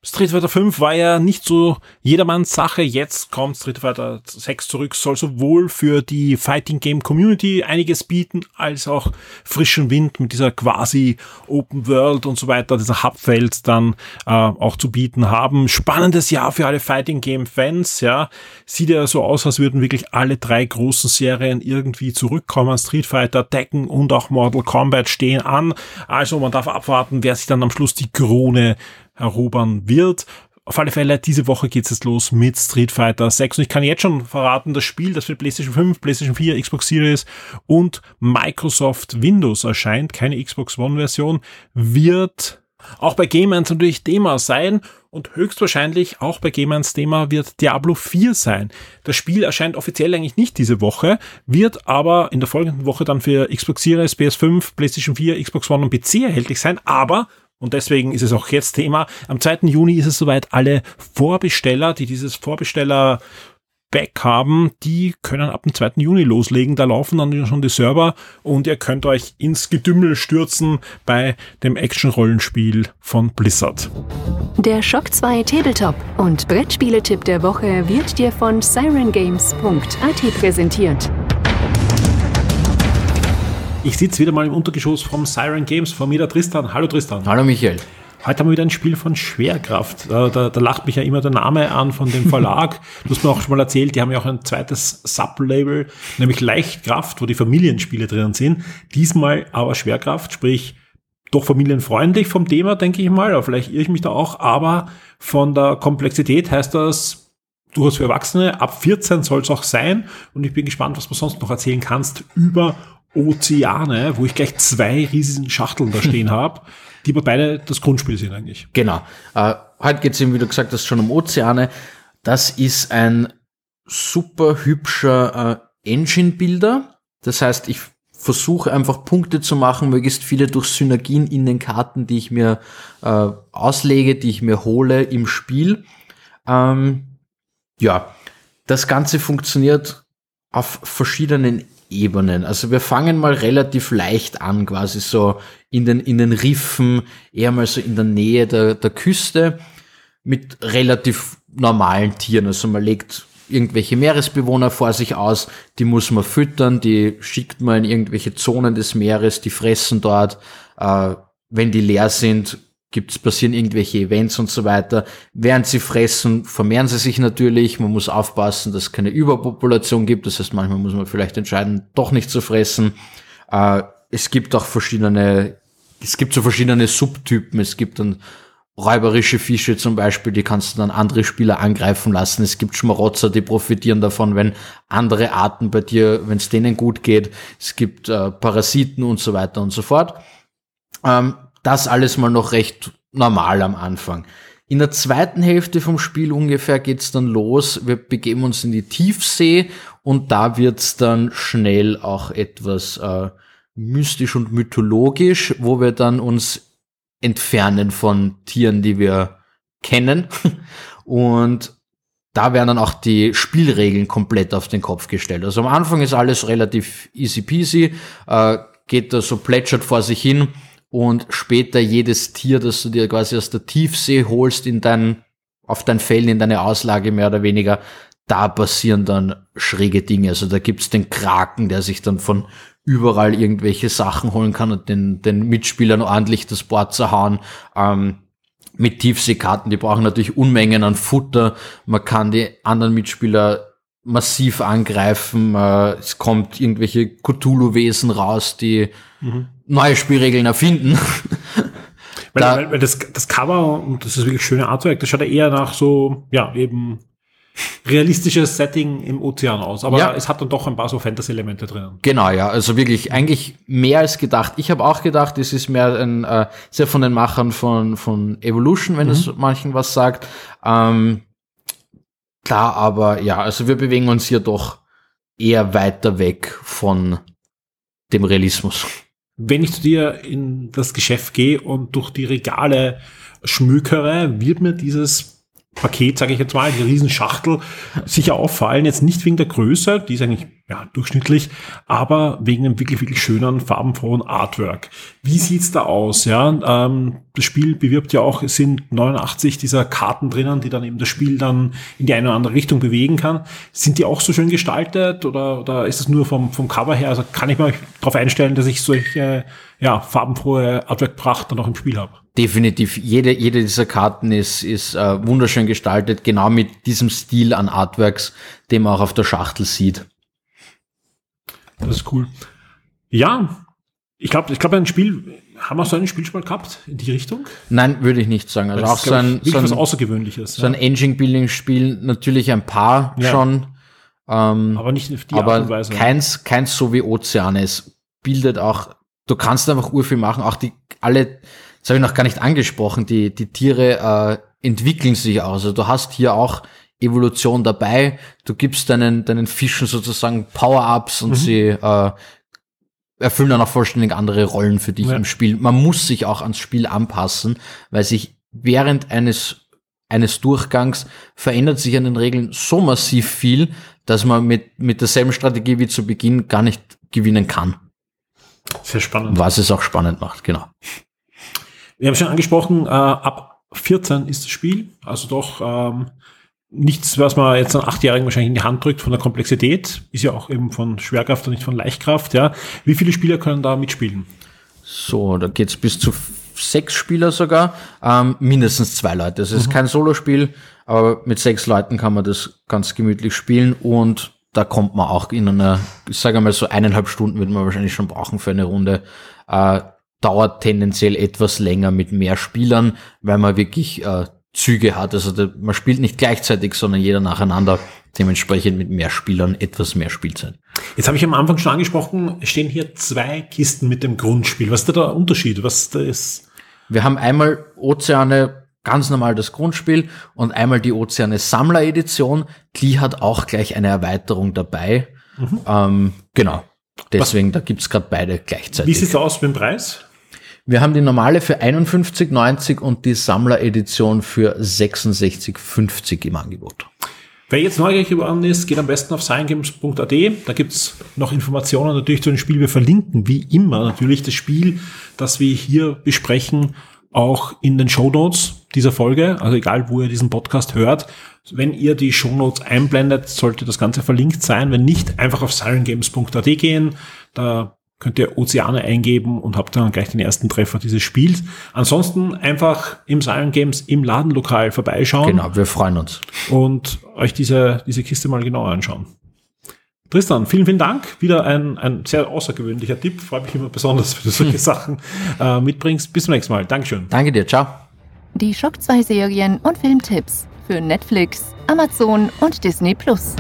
Street Fighter 5 war ja nicht so jedermanns Sache. Jetzt kommt Street Fighter 6 zurück, soll sowohl für die Fighting Game Community einiges bieten, als auch frischen Wind mit dieser quasi Open World und so weiter, dieser Hubfeld dann äh, auch zu bieten haben. Spannendes Jahr für alle Fighting Game Fans, ja. Sieht ja so aus, als würden wirklich alle drei großen Serien irgendwie zurückkommen. Street Fighter, Tekken und auch Mortal Kombat stehen an. Also man darf abwarten, wer sich dann am Schluss die Krone erobern wird. Auf alle Fälle, diese Woche geht es los mit Street Fighter 6 und ich kann jetzt schon verraten, das Spiel, das für PlayStation 5, PlayStation 4, Xbox Series und Microsoft Windows erscheint, keine Xbox One Version, wird auch bei Gamers natürlich Thema sein und höchstwahrscheinlich auch bei Gamers Thema wird Diablo 4 sein. Das Spiel erscheint offiziell eigentlich nicht diese Woche, wird aber in der folgenden Woche dann für Xbox Series, PS5, PlayStation 4, Xbox One und PC erhältlich sein, aber und deswegen ist es auch jetzt Thema. Am 2. Juni ist es soweit, alle Vorbesteller, die dieses Vorbesteller Back haben, die können ab dem 2. Juni loslegen. Da laufen dann schon die Server und ihr könnt euch ins Gedümmel stürzen bei dem Action-Rollenspiel von Blizzard. Der Shock 2 Tabletop und Brettspieletipp der Woche wird dir von sirengames.at präsentiert. Ich sitze wieder mal im Untergeschoss vom Siren Games, vor mir der Tristan. Hallo Tristan. Hallo Michael. Heute haben wir wieder ein Spiel von Schwerkraft. Da, da, da lacht mich ja immer der Name an von dem Verlag. du hast mir auch schon mal erzählt, die haben ja auch ein zweites Sublabel, nämlich Leichtkraft, wo die Familienspiele drin sind. Diesmal aber Schwerkraft, sprich doch familienfreundlich vom Thema, denke ich mal. Aber vielleicht irre ich mich da auch. Aber von der Komplexität heißt das durchaus für Erwachsene. Ab 14 soll es auch sein. Und ich bin gespannt, was du sonst noch erzählen kannst über Ozeane, wo ich gleich zwei riesigen Schachteln da stehen habe, die aber beide das Grundspiel sind eigentlich. Genau. Äh, heute geht es eben, wie du gesagt hast, schon um Ozeane. Das ist ein super hübscher äh, Engine-Builder. Das heißt, ich versuche einfach Punkte zu machen, möglichst viele durch Synergien in den Karten, die ich mir äh, auslege, die ich mir hole im Spiel. Ähm, ja, das Ganze funktioniert auf verschiedenen Ebenen. Also wir fangen mal relativ leicht an, quasi so in den, in den Riffen, eher mal so in der Nähe der, der Küste mit relativ normalen Tieren. Also man legt irgendwelche Meeresbewohner vor sich aus, die muss man füttern, die schickt man in irgendwelche Zonen des Meeres, die fressen dort. Äh, wenn die leer sind, gibt's passieren irgendwelche Events und so weiter. Während sie fressen, vermehren sie sich natürlich. Man muss aufpassen, dass es keine Überpopulation gibt. Das heißt, manchmal muss man vielleicht entscheiden, doch nicht zu fressen. Äh, es gibt auch verschiedene, es gibt so verschiedene Subtypen. Es gibt dann räuberische Fische zum Beispiel, die kannst du dann andere Spieler angreifen lassen. Es gibt Schmarotzer, die profitieren davon, wenn andere Arten bei dir, wenn es denen gut geht. Es gibt äh, Parasiten und so weiter und so fort. Ähm, das alles mal noch recht normal am Anfang. In der zweiten Hälfte vom Spiel ungefähr geht's dann los. Wir begeben uns in die Tiefsee und da wird's dann schnell auch etwas äh, mystisch und mythologisch, wo wir dann uns entfernen von Tieren, die wir kennen. Und da werden dann auch die Spielregeln komplett auf den Kopf gestellt. Also am Anfang ist alles relativ easy peasy, äh, geht da so plätschert vor sich hin und später jedes Tier, das du dir quasi aus der Tiefsee holst in dein, auf dein Fell, in deine Auslage mehr oder weniger, da passieren dann schräge Dinge. Also da gibt's den Kraken, der sich dann von überall irgendwelche Sachen holen kann und den, den Mitspielern ordentlich das Board zerhauen. Ähm, mit Tiefseekarten, die brauchen natürlich Unmengen an Futter. Man kann die anderen Mitspieler massiv angreifen. Äh, es kommt irgendwelche Cthulhu-Wesen raus, die mhm. Neue Spielregeln erfinden. Weil, da, weil, weil das, das Cover, und das ist wirklich schöne Artwork, das schaut ja eher nach so, ja, eben realistisches Setting im Ozean aus. Aber ja. es hat dann doch ein paar so Fantasy-Elemente drin. Genau, ja. Also wirklich eigentlich mehr als gedacht. Ich habe auch gedacht, es ist mehr ein, äh, sehr von den Machern von, von Evolution, wenn mhm. es manchen was sagt. Ähm, klar, aber ja, also wir bewegen uns hier doch eher weiter weg von dem Realismus. Wenn ich zu dir in das Geschäft gehe und durch die Regale schmückere, wird mir dieses Paket, sage ich jetzt mal, die Riesenschachtel, sicher auffallen. Jetzt nicht wegen der Größe, die ist eigentlich ja, durchschnittlich, aber wegen einem wirklich, wirklich schönen, farbenfrohen Artwork. Wie sieht's da aus? Ja, ähm, das Spiel bewirbt ja auch, es sind 89 dieser Karten drinnen, die dann eben das Spiel dann in die eine oder andere Richtung bewegen kann. Sind die auch so schön gestaltet oder, oder ist es nur vom, vom Cover her? Also kann ich mir darauf einstellen, dass ich solche ja, farbenfrohe Artwork-Pracht dann auch im Spiel habe? Definitiv. Jede, jede dieser Karten ist, ist äh, wunderschön gestaltet, genau mit diesem Stil an Artworks, den man auch auf der Schachtel sieht. Das ist cool. Ja, ich glaube, ich glaube, ein Spiel, haben wir so ein Spiel schon mal gehabt in die Richtung? Nein, würde ich nicht sagen. Also auch so ein, so ein, was Außergewöhnliches. So ein Engine-Building-Spiel, natürlich ein paar ja. schon. Ähm, aber nicht auf die aber Art und Weise. Keins, keins so wie Ozeane. Es bildet auch, du kannst einfach urviel machen. Auch die, alle, das habe ich noch gar nicht angesprochen, die, die Tiere äh, entwickeln sich aus. Also du hast hier auch Evolution dabei. Du gibst deinen, deinen Fischen sozusagen Power-Ups und mhm. sie äh, erfüllen dann auch vollständig andere Rollen für dich ja. im Spiel. Man muss sich auch ans Spiel anpassen, weil sich während eines eines Durchgangs verändert sich an den Regeln so massiv viel, dass man mit, mit derselben Strategie wie zu Beginn gar nicht gewinnen kann. Sehr spannend. Was es auch spannend macht, genau. Wir haben schon angesprochen, äh, ab 14 ist das Spiel, also doch ähm, nichts, was man jetzt an Achtjährigen wahrscheinlich in die Hand drückt von der Komplexität. Ist ja auch eben von Schwerkraft und nicht von Leichtkraft. Ja. Wie viele Spieler können da mitspielen? So, da geht's bis zu sechs Spieler sogar, ähm, mindestens zwei Leute. Es ist mhm. kein Solospiel, aber mit sechs Leuten kann man das ganz gemütlich spielen und da kommt man auch in einer, ich sage mal so eineinhalb Stunden wird man wahrscheinlich schon brauchen für eine Runde. Äh, dauert tendenziell etwas länger mit mehr Spielern, weil man wirklich äh, Züge hat. Also der, man spielt nicht gleichzeitig, sondern jeder nacheinander. Dementsprechend mit mehr Spielern etwas mehr Spielzeit. Jetzt habe ich am Anfang schon angesprochen, stehen hier zwei Kisten mit dem Grundspiel. Was ist da der Unterschied? Was da ist? Wir haben einmal Ozeane, ganz normal das Grundspiel und einmal die Ozeane Sammler Edition. Die hat auch gleich eine Erweiterung dabei. Mhm. Ähm, genau. Deswegen, Was? da gibt's gerade beide gleichzeitig. Wie sieht's aus mit dem Preis? Wir haben die normale für 51,90 und die Sammleredition für 66,50 im Angebot. Wer jetzt neugierig geworden ist, geht am besten auf sciengames.at. Da gibt's noch Informationen natürlich zu dem Spiel. Wir verlinken wie immer natürlich das Spiel, das wir hier besprechen, auch in den Show Notes dieser Folge. Also egal, wo ihr diesen Podcast hört. Wenn ihr die Show Notes einblendet, sollte das Ganze verlinkt sein. Wenn nicht, einfach auf sirengames.at gehen. Da könnt ihr Ozeane eingeben und habt dann gleich den ersten Treffer dieses Spiels. Ansonsten einfach im Siren Games im Ladenlokal vorbeischauen. Genau, wir freuen uns. Und euch diese, diese Kiste mal genauer anschauen. Tristan, vielen, vielen Dank. Wieder ein, ein sehr außergewöhnlicher Tipp. Freue mich immer besonders, wenn du solche Sachen äh, mitbringst. Bis zum nächsten Mal. Dankeschön. Danke dir. Ciao. Die Schock 2 Serien und Filmtipps für Netflix, Amazon und Disney Plus.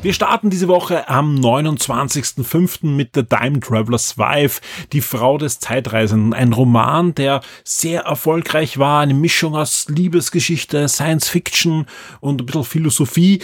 Wir starten diese Woche am 29.05. mit The Time Traveler's Wife, die Frau des Zeitreisenden. Ein Roman, der sehr erfolgreich war, eine Mischung aus Liebesgeschichte, Science Fiction und ein bisschen Philosophie.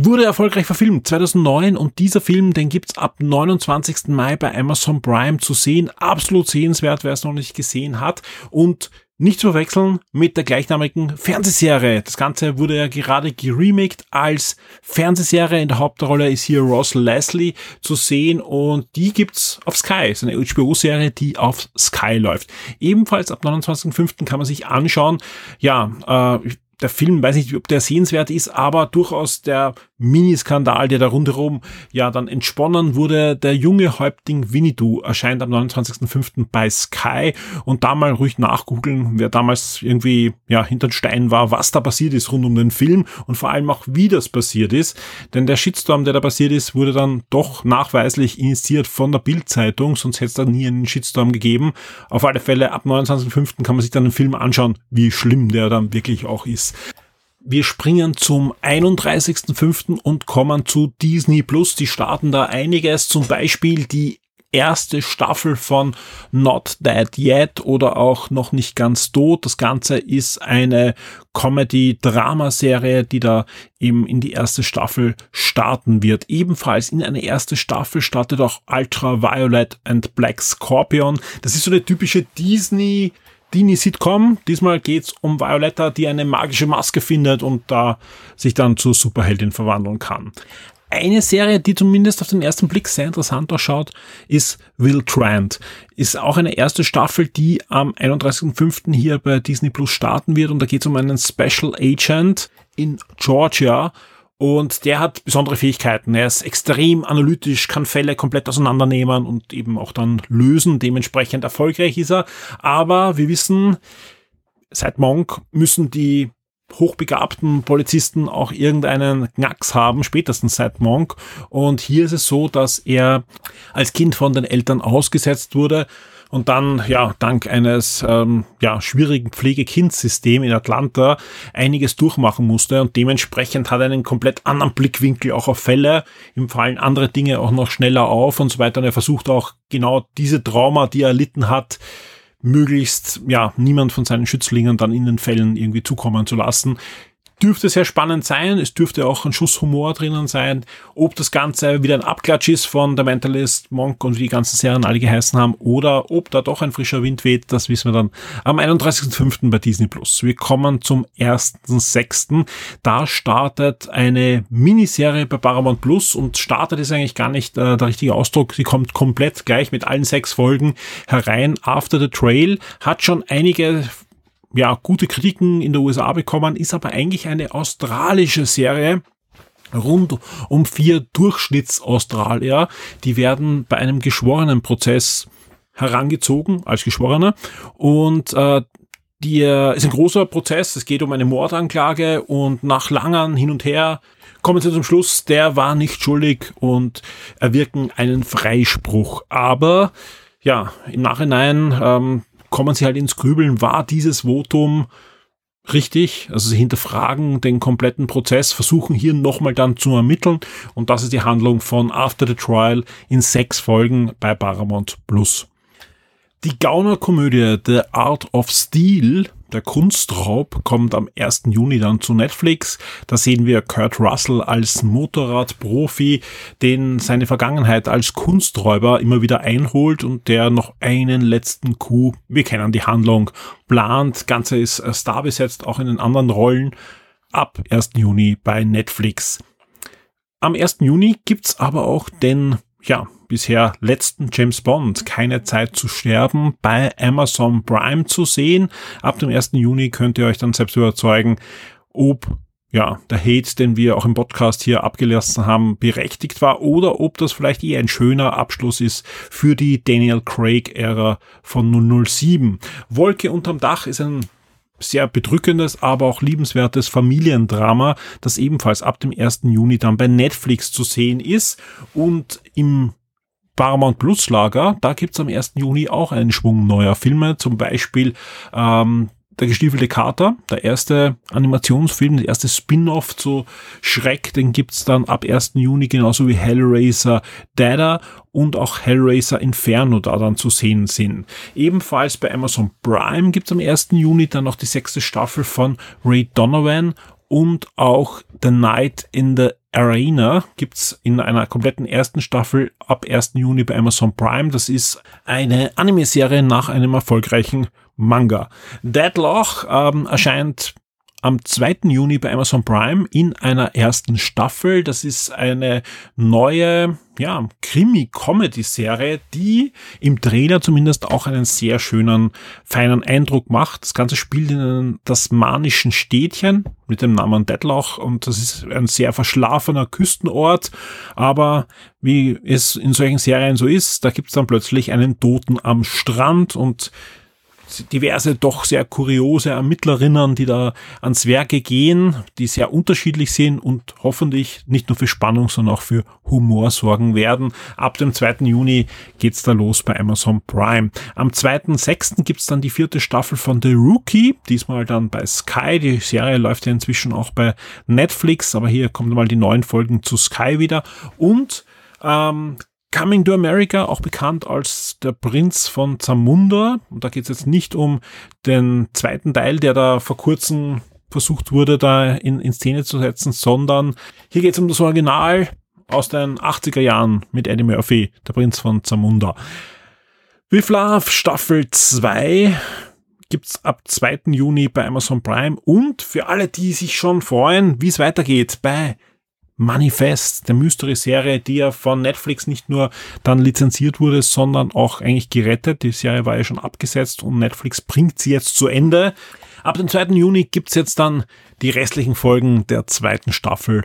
Wurde erfolgreich verfilmt 2009 und dieser Film, den gibt's ab 29. Mai bei Amazon Prime zu sehen. Absolut sehenswert, wer es noch nicht gesehen hat. Und nicht zu verwechseln mit der gleichnamigen Fernsehserie. Das Ganze wurde ja gerade geremaked als Fernsehserie. In der Hauptrolle ist hier Ross Leslie zu sehen und die gibt's auf Sky. Es ist eine HBO-Serie, die auf Sky läuft. Ebenfalls ab 29.05. kann man sich anschauen. Ja, äh, der Film, weiß nicht, ob der sehenswert ist, aber durchaus der Miniskandal, der da rundherum ja dann entsponnen wurde. Der junge Häuptling Winnetou erscheint am 29.05. bei Sky und da mal ruhig nachgoogeln, wer damals irgendwie ja hinter den Stein war, was da passiert ist rund um den Film und vor allem auch wie das passiert ist. Denn der Shitstorm, der da passiert ist, wurde dann doch nachweislich initiiert von der Bildzeitung, sonst hätte es da nie einen Shitstorm gegeben. Auf alle Fälle ab 29.05. kann man sich dann den Film anschauen, wie schlimm der dann wirklich auch ist. Wir springen zum 31.05. und kommen zu Disney Plus. Die starten da einiges, zum Beispiel die erste Staffel von Not Dead Yet oder auch noch nicht ganz tot. Das Ganze ist eine Comedy-Drama-Serie, die da eben in die erste Staffel starten wird. Ebenfalls in eine erste Staffel startet auch Ultra Violet and Black Scorpion. Das ist so eine typische Disney Teenie-Sitcom. Diesmal geht's um Violetta, die eine magische Maske findet und da sich dann zur Superheldin verwandeln kann. Eine Serie, die zumindest auf den ersten Blick sehr interessant ausschaut, ist Will Trent. Ist auch eine erste Staffel, die am 31.05. hier bei Disney Plus starten wird und da geht es um einen Special Agent in Georgia und der hat besondere Fähigkeiten. Er ist extrem analytisch, kann Fälle komplett auseinandernehmen und eben auch dann lösen. Dementsprechend erfolgreich ist er. Aber wir wissen, seit Monk müssen die hochbegabten Polizisten auch irgendeinen Knacks haben, spätestens seit Monk. Und hier ist es so, dass er als Kind von den Eltern ausgesetzt wurde und dann, ja, dank eines ähm, ja, schwierigen Pflegekindsystem in Atlanta einiges durchmachen musste und dementsprechend hat er einen komplett anderen Blickwinkel auch auf Fälle. Ihm fallen andere Dinge auch noch schneller auf und so weiter. Und er versucht auch genau diese Trauma, die er erlitten hat, möglichst ja niemand von seinen Schützlingen dann in den Fällen irgendwie zukommen zu lassen dürfte sehr spannend sein. Es dürfte auch ein Schuss Humor drinnen sein. Ob das Ganze wieder ein Abklatsch ist von The Mentalist, Monk und wie die ganzen Serien alle geheißen haben oder ob da doch ein frischer Wind weht, das wissen wir dann am 31.05. bei Disney Plus. Wir kommen zum 1.06. Da startet eine Miniserie bei Paramount Plus und startet ist eigentlich gar nicht äh, der richtige Ausdruck. Sie kommt komplett gleich mit allen sechs Folgen herein. After the Trail hat schon einige ja, gute Kritiken in der USA bekommen, ist aber eigentlich eine australische Serie, rund um vier Durchschnittsaustralier. Die werden bei einem geschworenen Prozess herangezogen als Geschworener und äh, die äh, ist ein großer Prozess. Es geht um eine Mordanklage und nach langem Hin und Her kommen sie zum Schluss, der war nicht schuldig und erwirken einen Freispruch. Aber ja, im Nachhinein ähm, kommen sie halt ins Grübeln, war dieses Votum richtig? Also sie hinterfragen den kompletten Prozess, versuchen hier nochmal dann zu ermitteln und das ist die Handlung von After the Trial in sechs Folgen bei Paramount Plus. Die Gauner-Komödie The Art of Steel der Kunstraub, kommt am 1. Juni dann zu Netflix. Da sehen wir Kurt Russell als Motorradprofi, den seine Vergangenheit als Kunsträuber immer wieder einholt und der noch einen letzten Coup, wir kennen die Handlung, plant. Ganze ist äh, Star besetzt, auch in den anderen Rollen. Ab 1. Juni bei Netflix. Am 1. Juni gibt's aber auch den ja, bisher letzten James Bond, Keine Zeit zu sterben, bei Amazon Prime zu sehen. Ab dem 1. Juni könnt ihr euch dann selbst überzeugen, ob ja, der Hate, den wir auch im Podcast hier abgelassen haben, berechtigt war oder ob das vielleicht eher ein schöner Abschluss ist für die Daniel Craig-Ära von 007. Wolke unterm Dach ist ein sehr bedrückendes, aber auch liebenswertes Familiendrama, das ebenfalls ab dem 1. Juni dann bei Netflix zu sehen ist und im Paramount Plus Lager, da gibt's am 1. Juni auch einen Schwung neuer Filme, zum Beispiel ähm, der gestiefelte Kater, der erste Animationsfilm, der erste Spin-off zu Schreck, den gibt's dann ab 1. Juni, genauso wie Hellraiser Dada und auch Hellraiser Inferno da dann zu sehen sind. Ebenfalls bei Amazon Prime gibt's am 1. Juni dann noch die sechste Staffel von Ray Donovan und auch The Night in the Arena gibt's in einer kompletten ersten Staffel ab 1. Juni bei Amazon Prime. Das ist eine Anime-Serie nach einem erfolgreichen Manga. Deadlock ähm, erscheint am 2. Juni bei Amazon Prime in einer ersten Staffel. Das ist eine neue, ja, Krimi-Comedy-Serie, die im Trailer zumindest auch einen sehr schönen, feinen Eindruck macht. Das Ganze spielt in einem tasmanischen Städtchen mit dem Namen Deadloch und das ist ein sehr verschlafener Küstenort. Aber wie es in solchen Serien so ist, da gibt es dann plötzlich einen Toten am Strand und diverse doch sehr kuriose Ermittlerinnen, die da ans Werke gehen, die sehr unterschiedlich sind und hoffentlich nicht nur für Spannung, sondern auch für Humor sorgen werden. Ab dem 2. Juni geht's da los bei Amazon Prime. Am 2.6. gibt's dann die vierte Staffel von The Rookie, diesmal dann bei Sky. Die Serie läuft ja inzwischen auch bei Netflix, aber hier kommen mal die neuen Folgen zu Sky wieder. Und ähm, Coming to America, auch bekannt als der Prinz von Zamunda. Und da geht es jetzt nicht um den zweiten Teil, der da vor kurzem versucht wurde, da in, in Szene zu setzen, sondern hier geht es um das Original aus den 80er Jahren mit Eddie Murphy, der Prinz von Zamunda. With Love Staffel 2 gibt's ab 2. Juni bei Amazon Prime und für alle, die sich schon freuen, wie es weitergeht bei Manifest, der Mystery-Serie, die ja von Netflix nicht nur dann lizenziert wurde, sondern auch eigentlich gerettet. Die Serie war ja schon abgesetzt und Netflix bringt sie jetzt zu Ende. Ab dem 2. Juni gibt's jetzt dann die restlichen Folgen der zweiten Staffel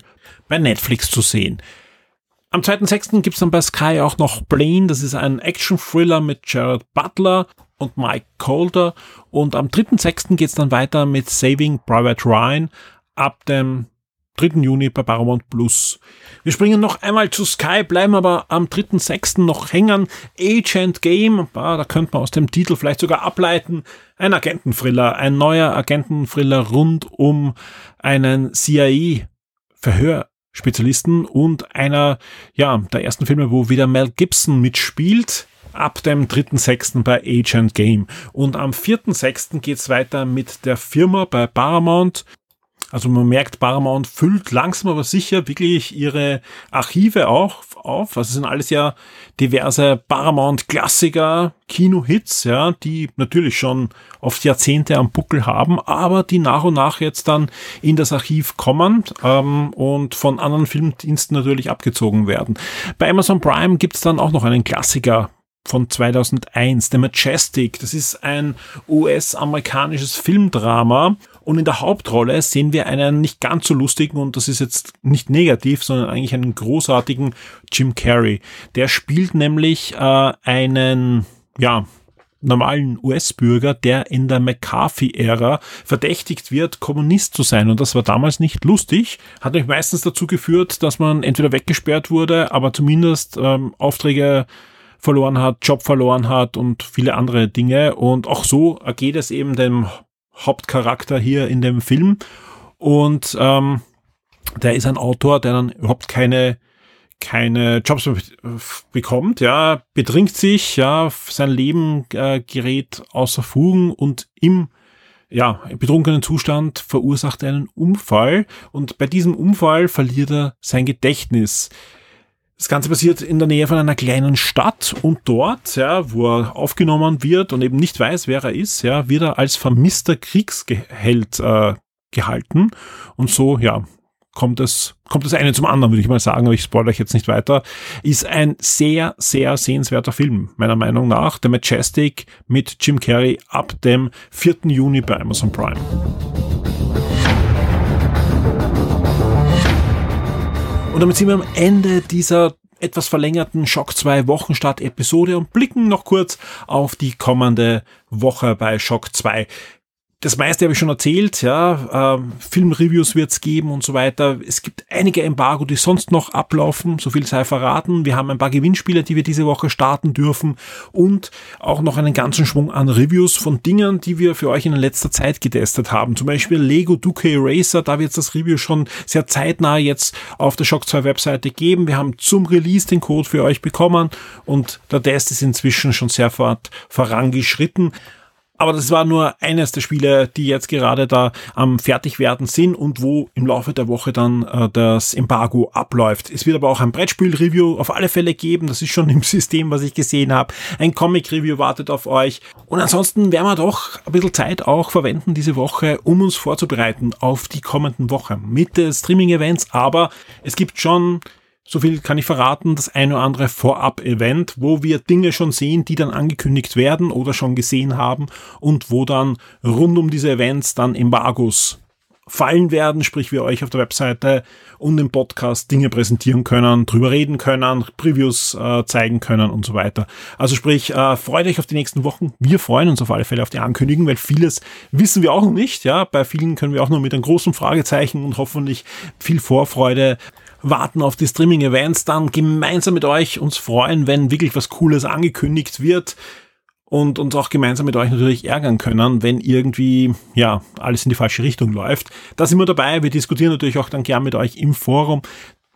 bei Netflix zu sehen. Am 2.6. gibt's dann bei Sky auch noch Plane, das ist ein Action-Thriller mit Jared Butler und Mike Calder. Und am 3.6. geht's dann weiter mit Saving Private Ryan ab dem 3. Juni bei Paramount Plus. Wir springen noch einmal zu Sky, bleiben aber am 3.6. noch hängen. Agent Game, da könnte man aus dem Titel vielleicht sogar ableiten. Ein Agententhriller, ein neuer Agententhriller rund um einen CIA-Verhörspezialisten und einer, ja, der ersten Filme, wo wieder Mel Gibson mitspielt ab dem 3.6. bei Agent Game. Und am 4.6. geht's weiter mit der Firma bei Paramount. Also man merkt, Paramount füllt langsam aber sicher wirklich ihre Archive auch auf. Also es sind alles ja diverse Paramount-Klassiker, Kino-Hits, ja, die natürlich schon oft Jahrzehnte am Buckel haben, aber die nach und nach jetzt dann in das Archiv kommen ähm, und von anderen Filmdiensten natürlich abgezogen werden. Bei Amazon Prime gibt's dann auch noch einen Klassiker von 2001, The Majestic. Das ist ein US-amerikanisches Filmdrama und in der Hauptrolle sehen wir einen nicht ganz so lustigen und das ist jetzt nicht negativ, sondern eigentlich einen großartigen Jim Carrey. Der spielt nämlich äh, einen, ja, normalen US-Bürger, der in der McCarthy-Ära verdächtigt wird, Kommunist zu sein. Und das war damals nicht lustig. Hat euch meistens dazu geführt, dass man entweder weggesperrt wurde, aber zumindest ähm, Aufträge verloren hat, Job verloren hat und viele andere Dinge. Und auch so ergeht es eben dem Hauptcharakter hier in dem Film. Und ähm, der ist ein Autor, der dann überhaupt keine keine Jobs bekommt, ja, betrinkt sich, ja, sein Leben äh, gerät außer Fugen und im ja, betrunkenen Zustand verursacht er einen Unfall und bei diesem Unfall verliert er sein Gedächtnis. Das Ganze passiert in der Nähe von einer kleinen Stadt und dort, ja, wo er aufgenommen wird und eben nicht weiß, wer er ist, ja, wird er als vermisster Kriegsgeheld äh, gehalten und so, ja, kommt es, kommt das eine zum anderen, würde ich mal sagen, aber ich spoilere euch jetzt nicht weiter, ist ein sehr, sehr sehenswerter Film, meiner Meinung nach. The Majestic mit Jim Carrey ab dem 4. Juni bei Amazon Prime. Und damit sind wir am Ende dieser etwas verlängerten Shock 2 Wochenstart Episode und blicken noch kurz auf die kommende Woche bei Shock 2 das meiste habe ich schon erzählt, ja. Ähm, Filmreviews wird es geben und so weiter. Es gibt einige Embargo, die sonst noch ablaufen, so viel sei verraten. Wir haben ein paar Gewinnspiele, die wir diese Woche starten dürfen und auch noch einen ganzen Schwung an Reviews von Dingen, die wir für euch in letzter Zeit getestet haben. Zum Beispiel Lego Duke Racer, da wird es das Review schon sehr zeitnah jetzt auf der Shock 2 Webseite geben. Wir haben zum Release den Code für euch bekommen und der Test ist inzwischen schon sehr vorangeschritten. Aber das war nur eines der Spiele, die jetzt gerade da am Fertigwerden sind und wo im Laufe der Woche dann äh, das Embargo abläuft. Es wird aber auch ein Brettspiel-Review auf alle Fälle geben. Das ist schon im System, was ich gesehen habe. Ein Comic-Review wartet auf euch. Und ansonsten werden wir doch ein bisschen Zeit auch verwenden diese Woche, um uns vorzubereiten auf die kommenden Wochen mit den Streaming-Events. Aber es gibt schon so viel kann ich verraten, das ein oder andere Vorab-Event, wo wir Dinge schon sehen, die dann angekündigt werden oder schon gesehen haben und wo dann rund um diese Events dann Embargos fallen werden, sprich wir euch auf der Webseite und im Podcast Dinge präsentieren können, drüber reden können, Previews äh, zeigen können und so weiter. Also sprich, äh, freut euch auf die nächsten Wochen. Wir freuen uns auf alle Fälle auf die Ankündigung, weil vieles wissen wir auch noch nicht. Ja, bei vielen können wir auch noch mit einem großen Fragezeichen und hoffentlich viel Vorfreude warten auf die Streaming-Events, dann gemeinsam mit euch uns freuen, wenn wirklich was Cooles angekündigt wird und uns auch gemeinsam mit euch natürlich ärgern können, wenn irgendwie, ja, alles in die falsche Richtung läuft. Da sind wir dabei. Wir diskutieren natürlich auch dann gern mit euch im Forum,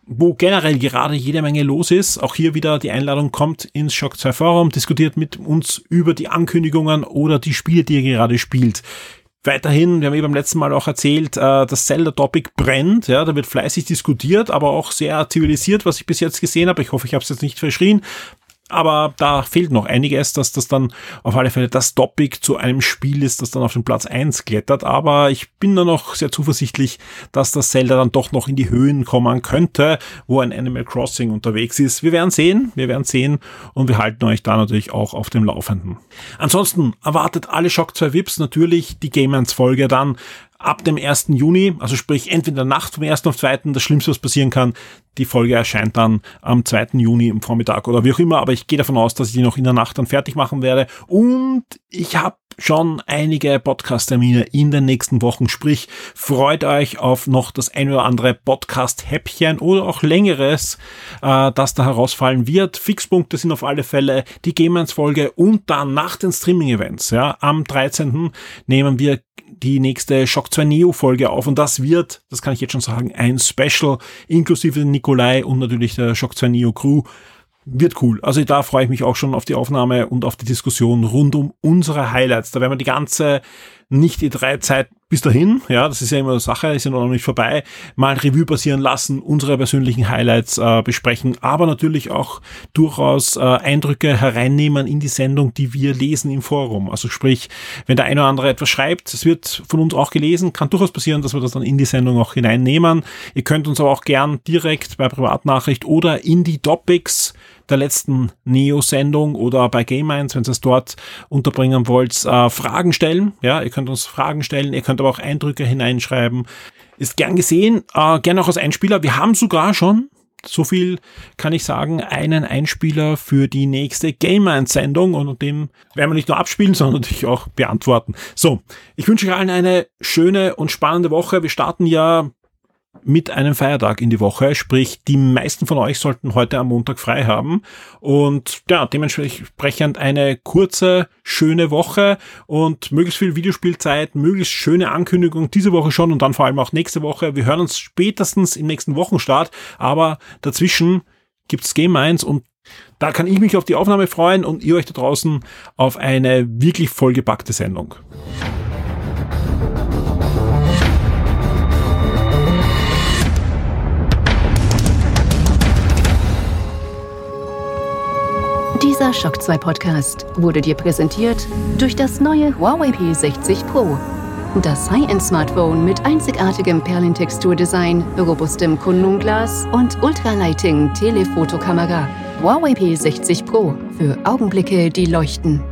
wo generell gerade jede Menge los ist. Auch hier wieder die Einladung kommt ins Shock 2 Forum, diskutiert mit uns über die Ankündigungen oder die Spiele, die ihr gerade spielt. Weiterhin, wir haben eben beim letzten Mal auch erzählt, äh, das Zelda-Topic brennt, ja, da wird fleißig diskutiert, aber auch sehr zivilisiert, was ich bis jetzt gesehen habe. Ich hoffe, ich habe es jetzt nicht verschrien. Aber da fehlt noch einiges, dass das dann auf alle Fälle das Topic zu einem Spiel ist, das dann auf den Platz eins klettert. Aber ich bin da noch sehr zuversichtlich, dass das Zelda dann doch noch in die Höhen kommen könnte, wo ein Animal Crossing unterwegs ist. Wir werden sehen, wir werden sehen und wir halten euch da natürlich auch auf dem Laufenden. Ansonsten erwartet alle Shock 2 Vips natürlich die Game Folge dann ab dem 1. Juni, also sprich entweder Nacht vom 1. auf 2. Das Schlimmste, was passieren kann, die Folge erscheint dann am 2. Juni im Vormittag oder wie auch immer, aber ich gehe davon aus, dass ich die noch in der Nacht dann fertig machen werde. Und ich habe schon einige Podcast-Termine in den nächsten Wochen. Sprich, freut euch auf noch das ein oder andere Podcast-Häppchen oder auch längeres, äh, das da herausfallen wird. Fixpunkte sind auf alle Fälle die Game-Folge und dann nach den Streaming-Events. Ja, am 13. nehmen wir die nächste Shock 2 Neo Folge auf und das wird, das kann ich jetzt schon sagen, ein Special inklusive Nikolai und natürlich der Shock 2 Neo Crew wird cool. Also da freue ich mich auch schon auf die Aufnahme und auf die Diskussion rund um unsere Highlights. Da werden wir die ganze nicht die drei Zeit bis dahin, ja, das ist ja immer eine Sache, ist ja noch nicht vorbei, mal Revue passieren lassen, unsere persönlichen Highlights äh, besprechen, aber natürlich auch durchaus äh, Eindrücke hereinnehmen in die Sendung, die wir lesen im Forum. Also sprich, wenn der eine oder andere etwas schreibt, es wird von uns auch gelesen, kann durchaus passieren, dass wir das dann in die Sendung auch hineinnehmen. Ihr könnt uns aber auch gern direkt bei Privatnachricht oder in die Topics der letzten Neo-Sendung oder bei Game 1, wenn ihr es dort unterbringen wollt, äh, Fragen stellen. Ja, ihr könnt uns Fragen stellen, ihr könnt aber auch Eindrücke hineinschreiben. Ist gern gesehen, äh, gern auch als Einspieler. Wir haben sogar schon so viel kann ich sagen, einen Einspieler für die nächste Game 1 Sendung und dem werden wir nicht nur abspielen, sondern natürlich auch beantworten. So, ich wünsche euch allen eine schöne und spannende Woche. Wir starten ja mit einem Feiertag in die Woche, sprich die meisten von euch sollten heute am Montag frei haben und ja, dementsprechend eine kurze, schöne Woche und möglichst viel Videospielzeit, möglichst schöne Ankündigung diese Woche schon und dann vor allem auch nächste Woche. Wir hören uns spätestens im nächsten Wochenstart, aber dazwischen gibt's Game 1 und da kann ich mich auf die Aufnahme freuen und ihr euch da draußen auf eine wirklich vollgepackte Sendung. Dieser Shock 2 Podcast wurde dir präsentiert durch das neue Huawei P60 Pro. Das High-End-Smartphone mit einzigartigem Perlentexturdesign, robustem Kunstglas und Ultralighting Telefotokamera. Huawei P60 Pro für Augenblicke, die leuchten.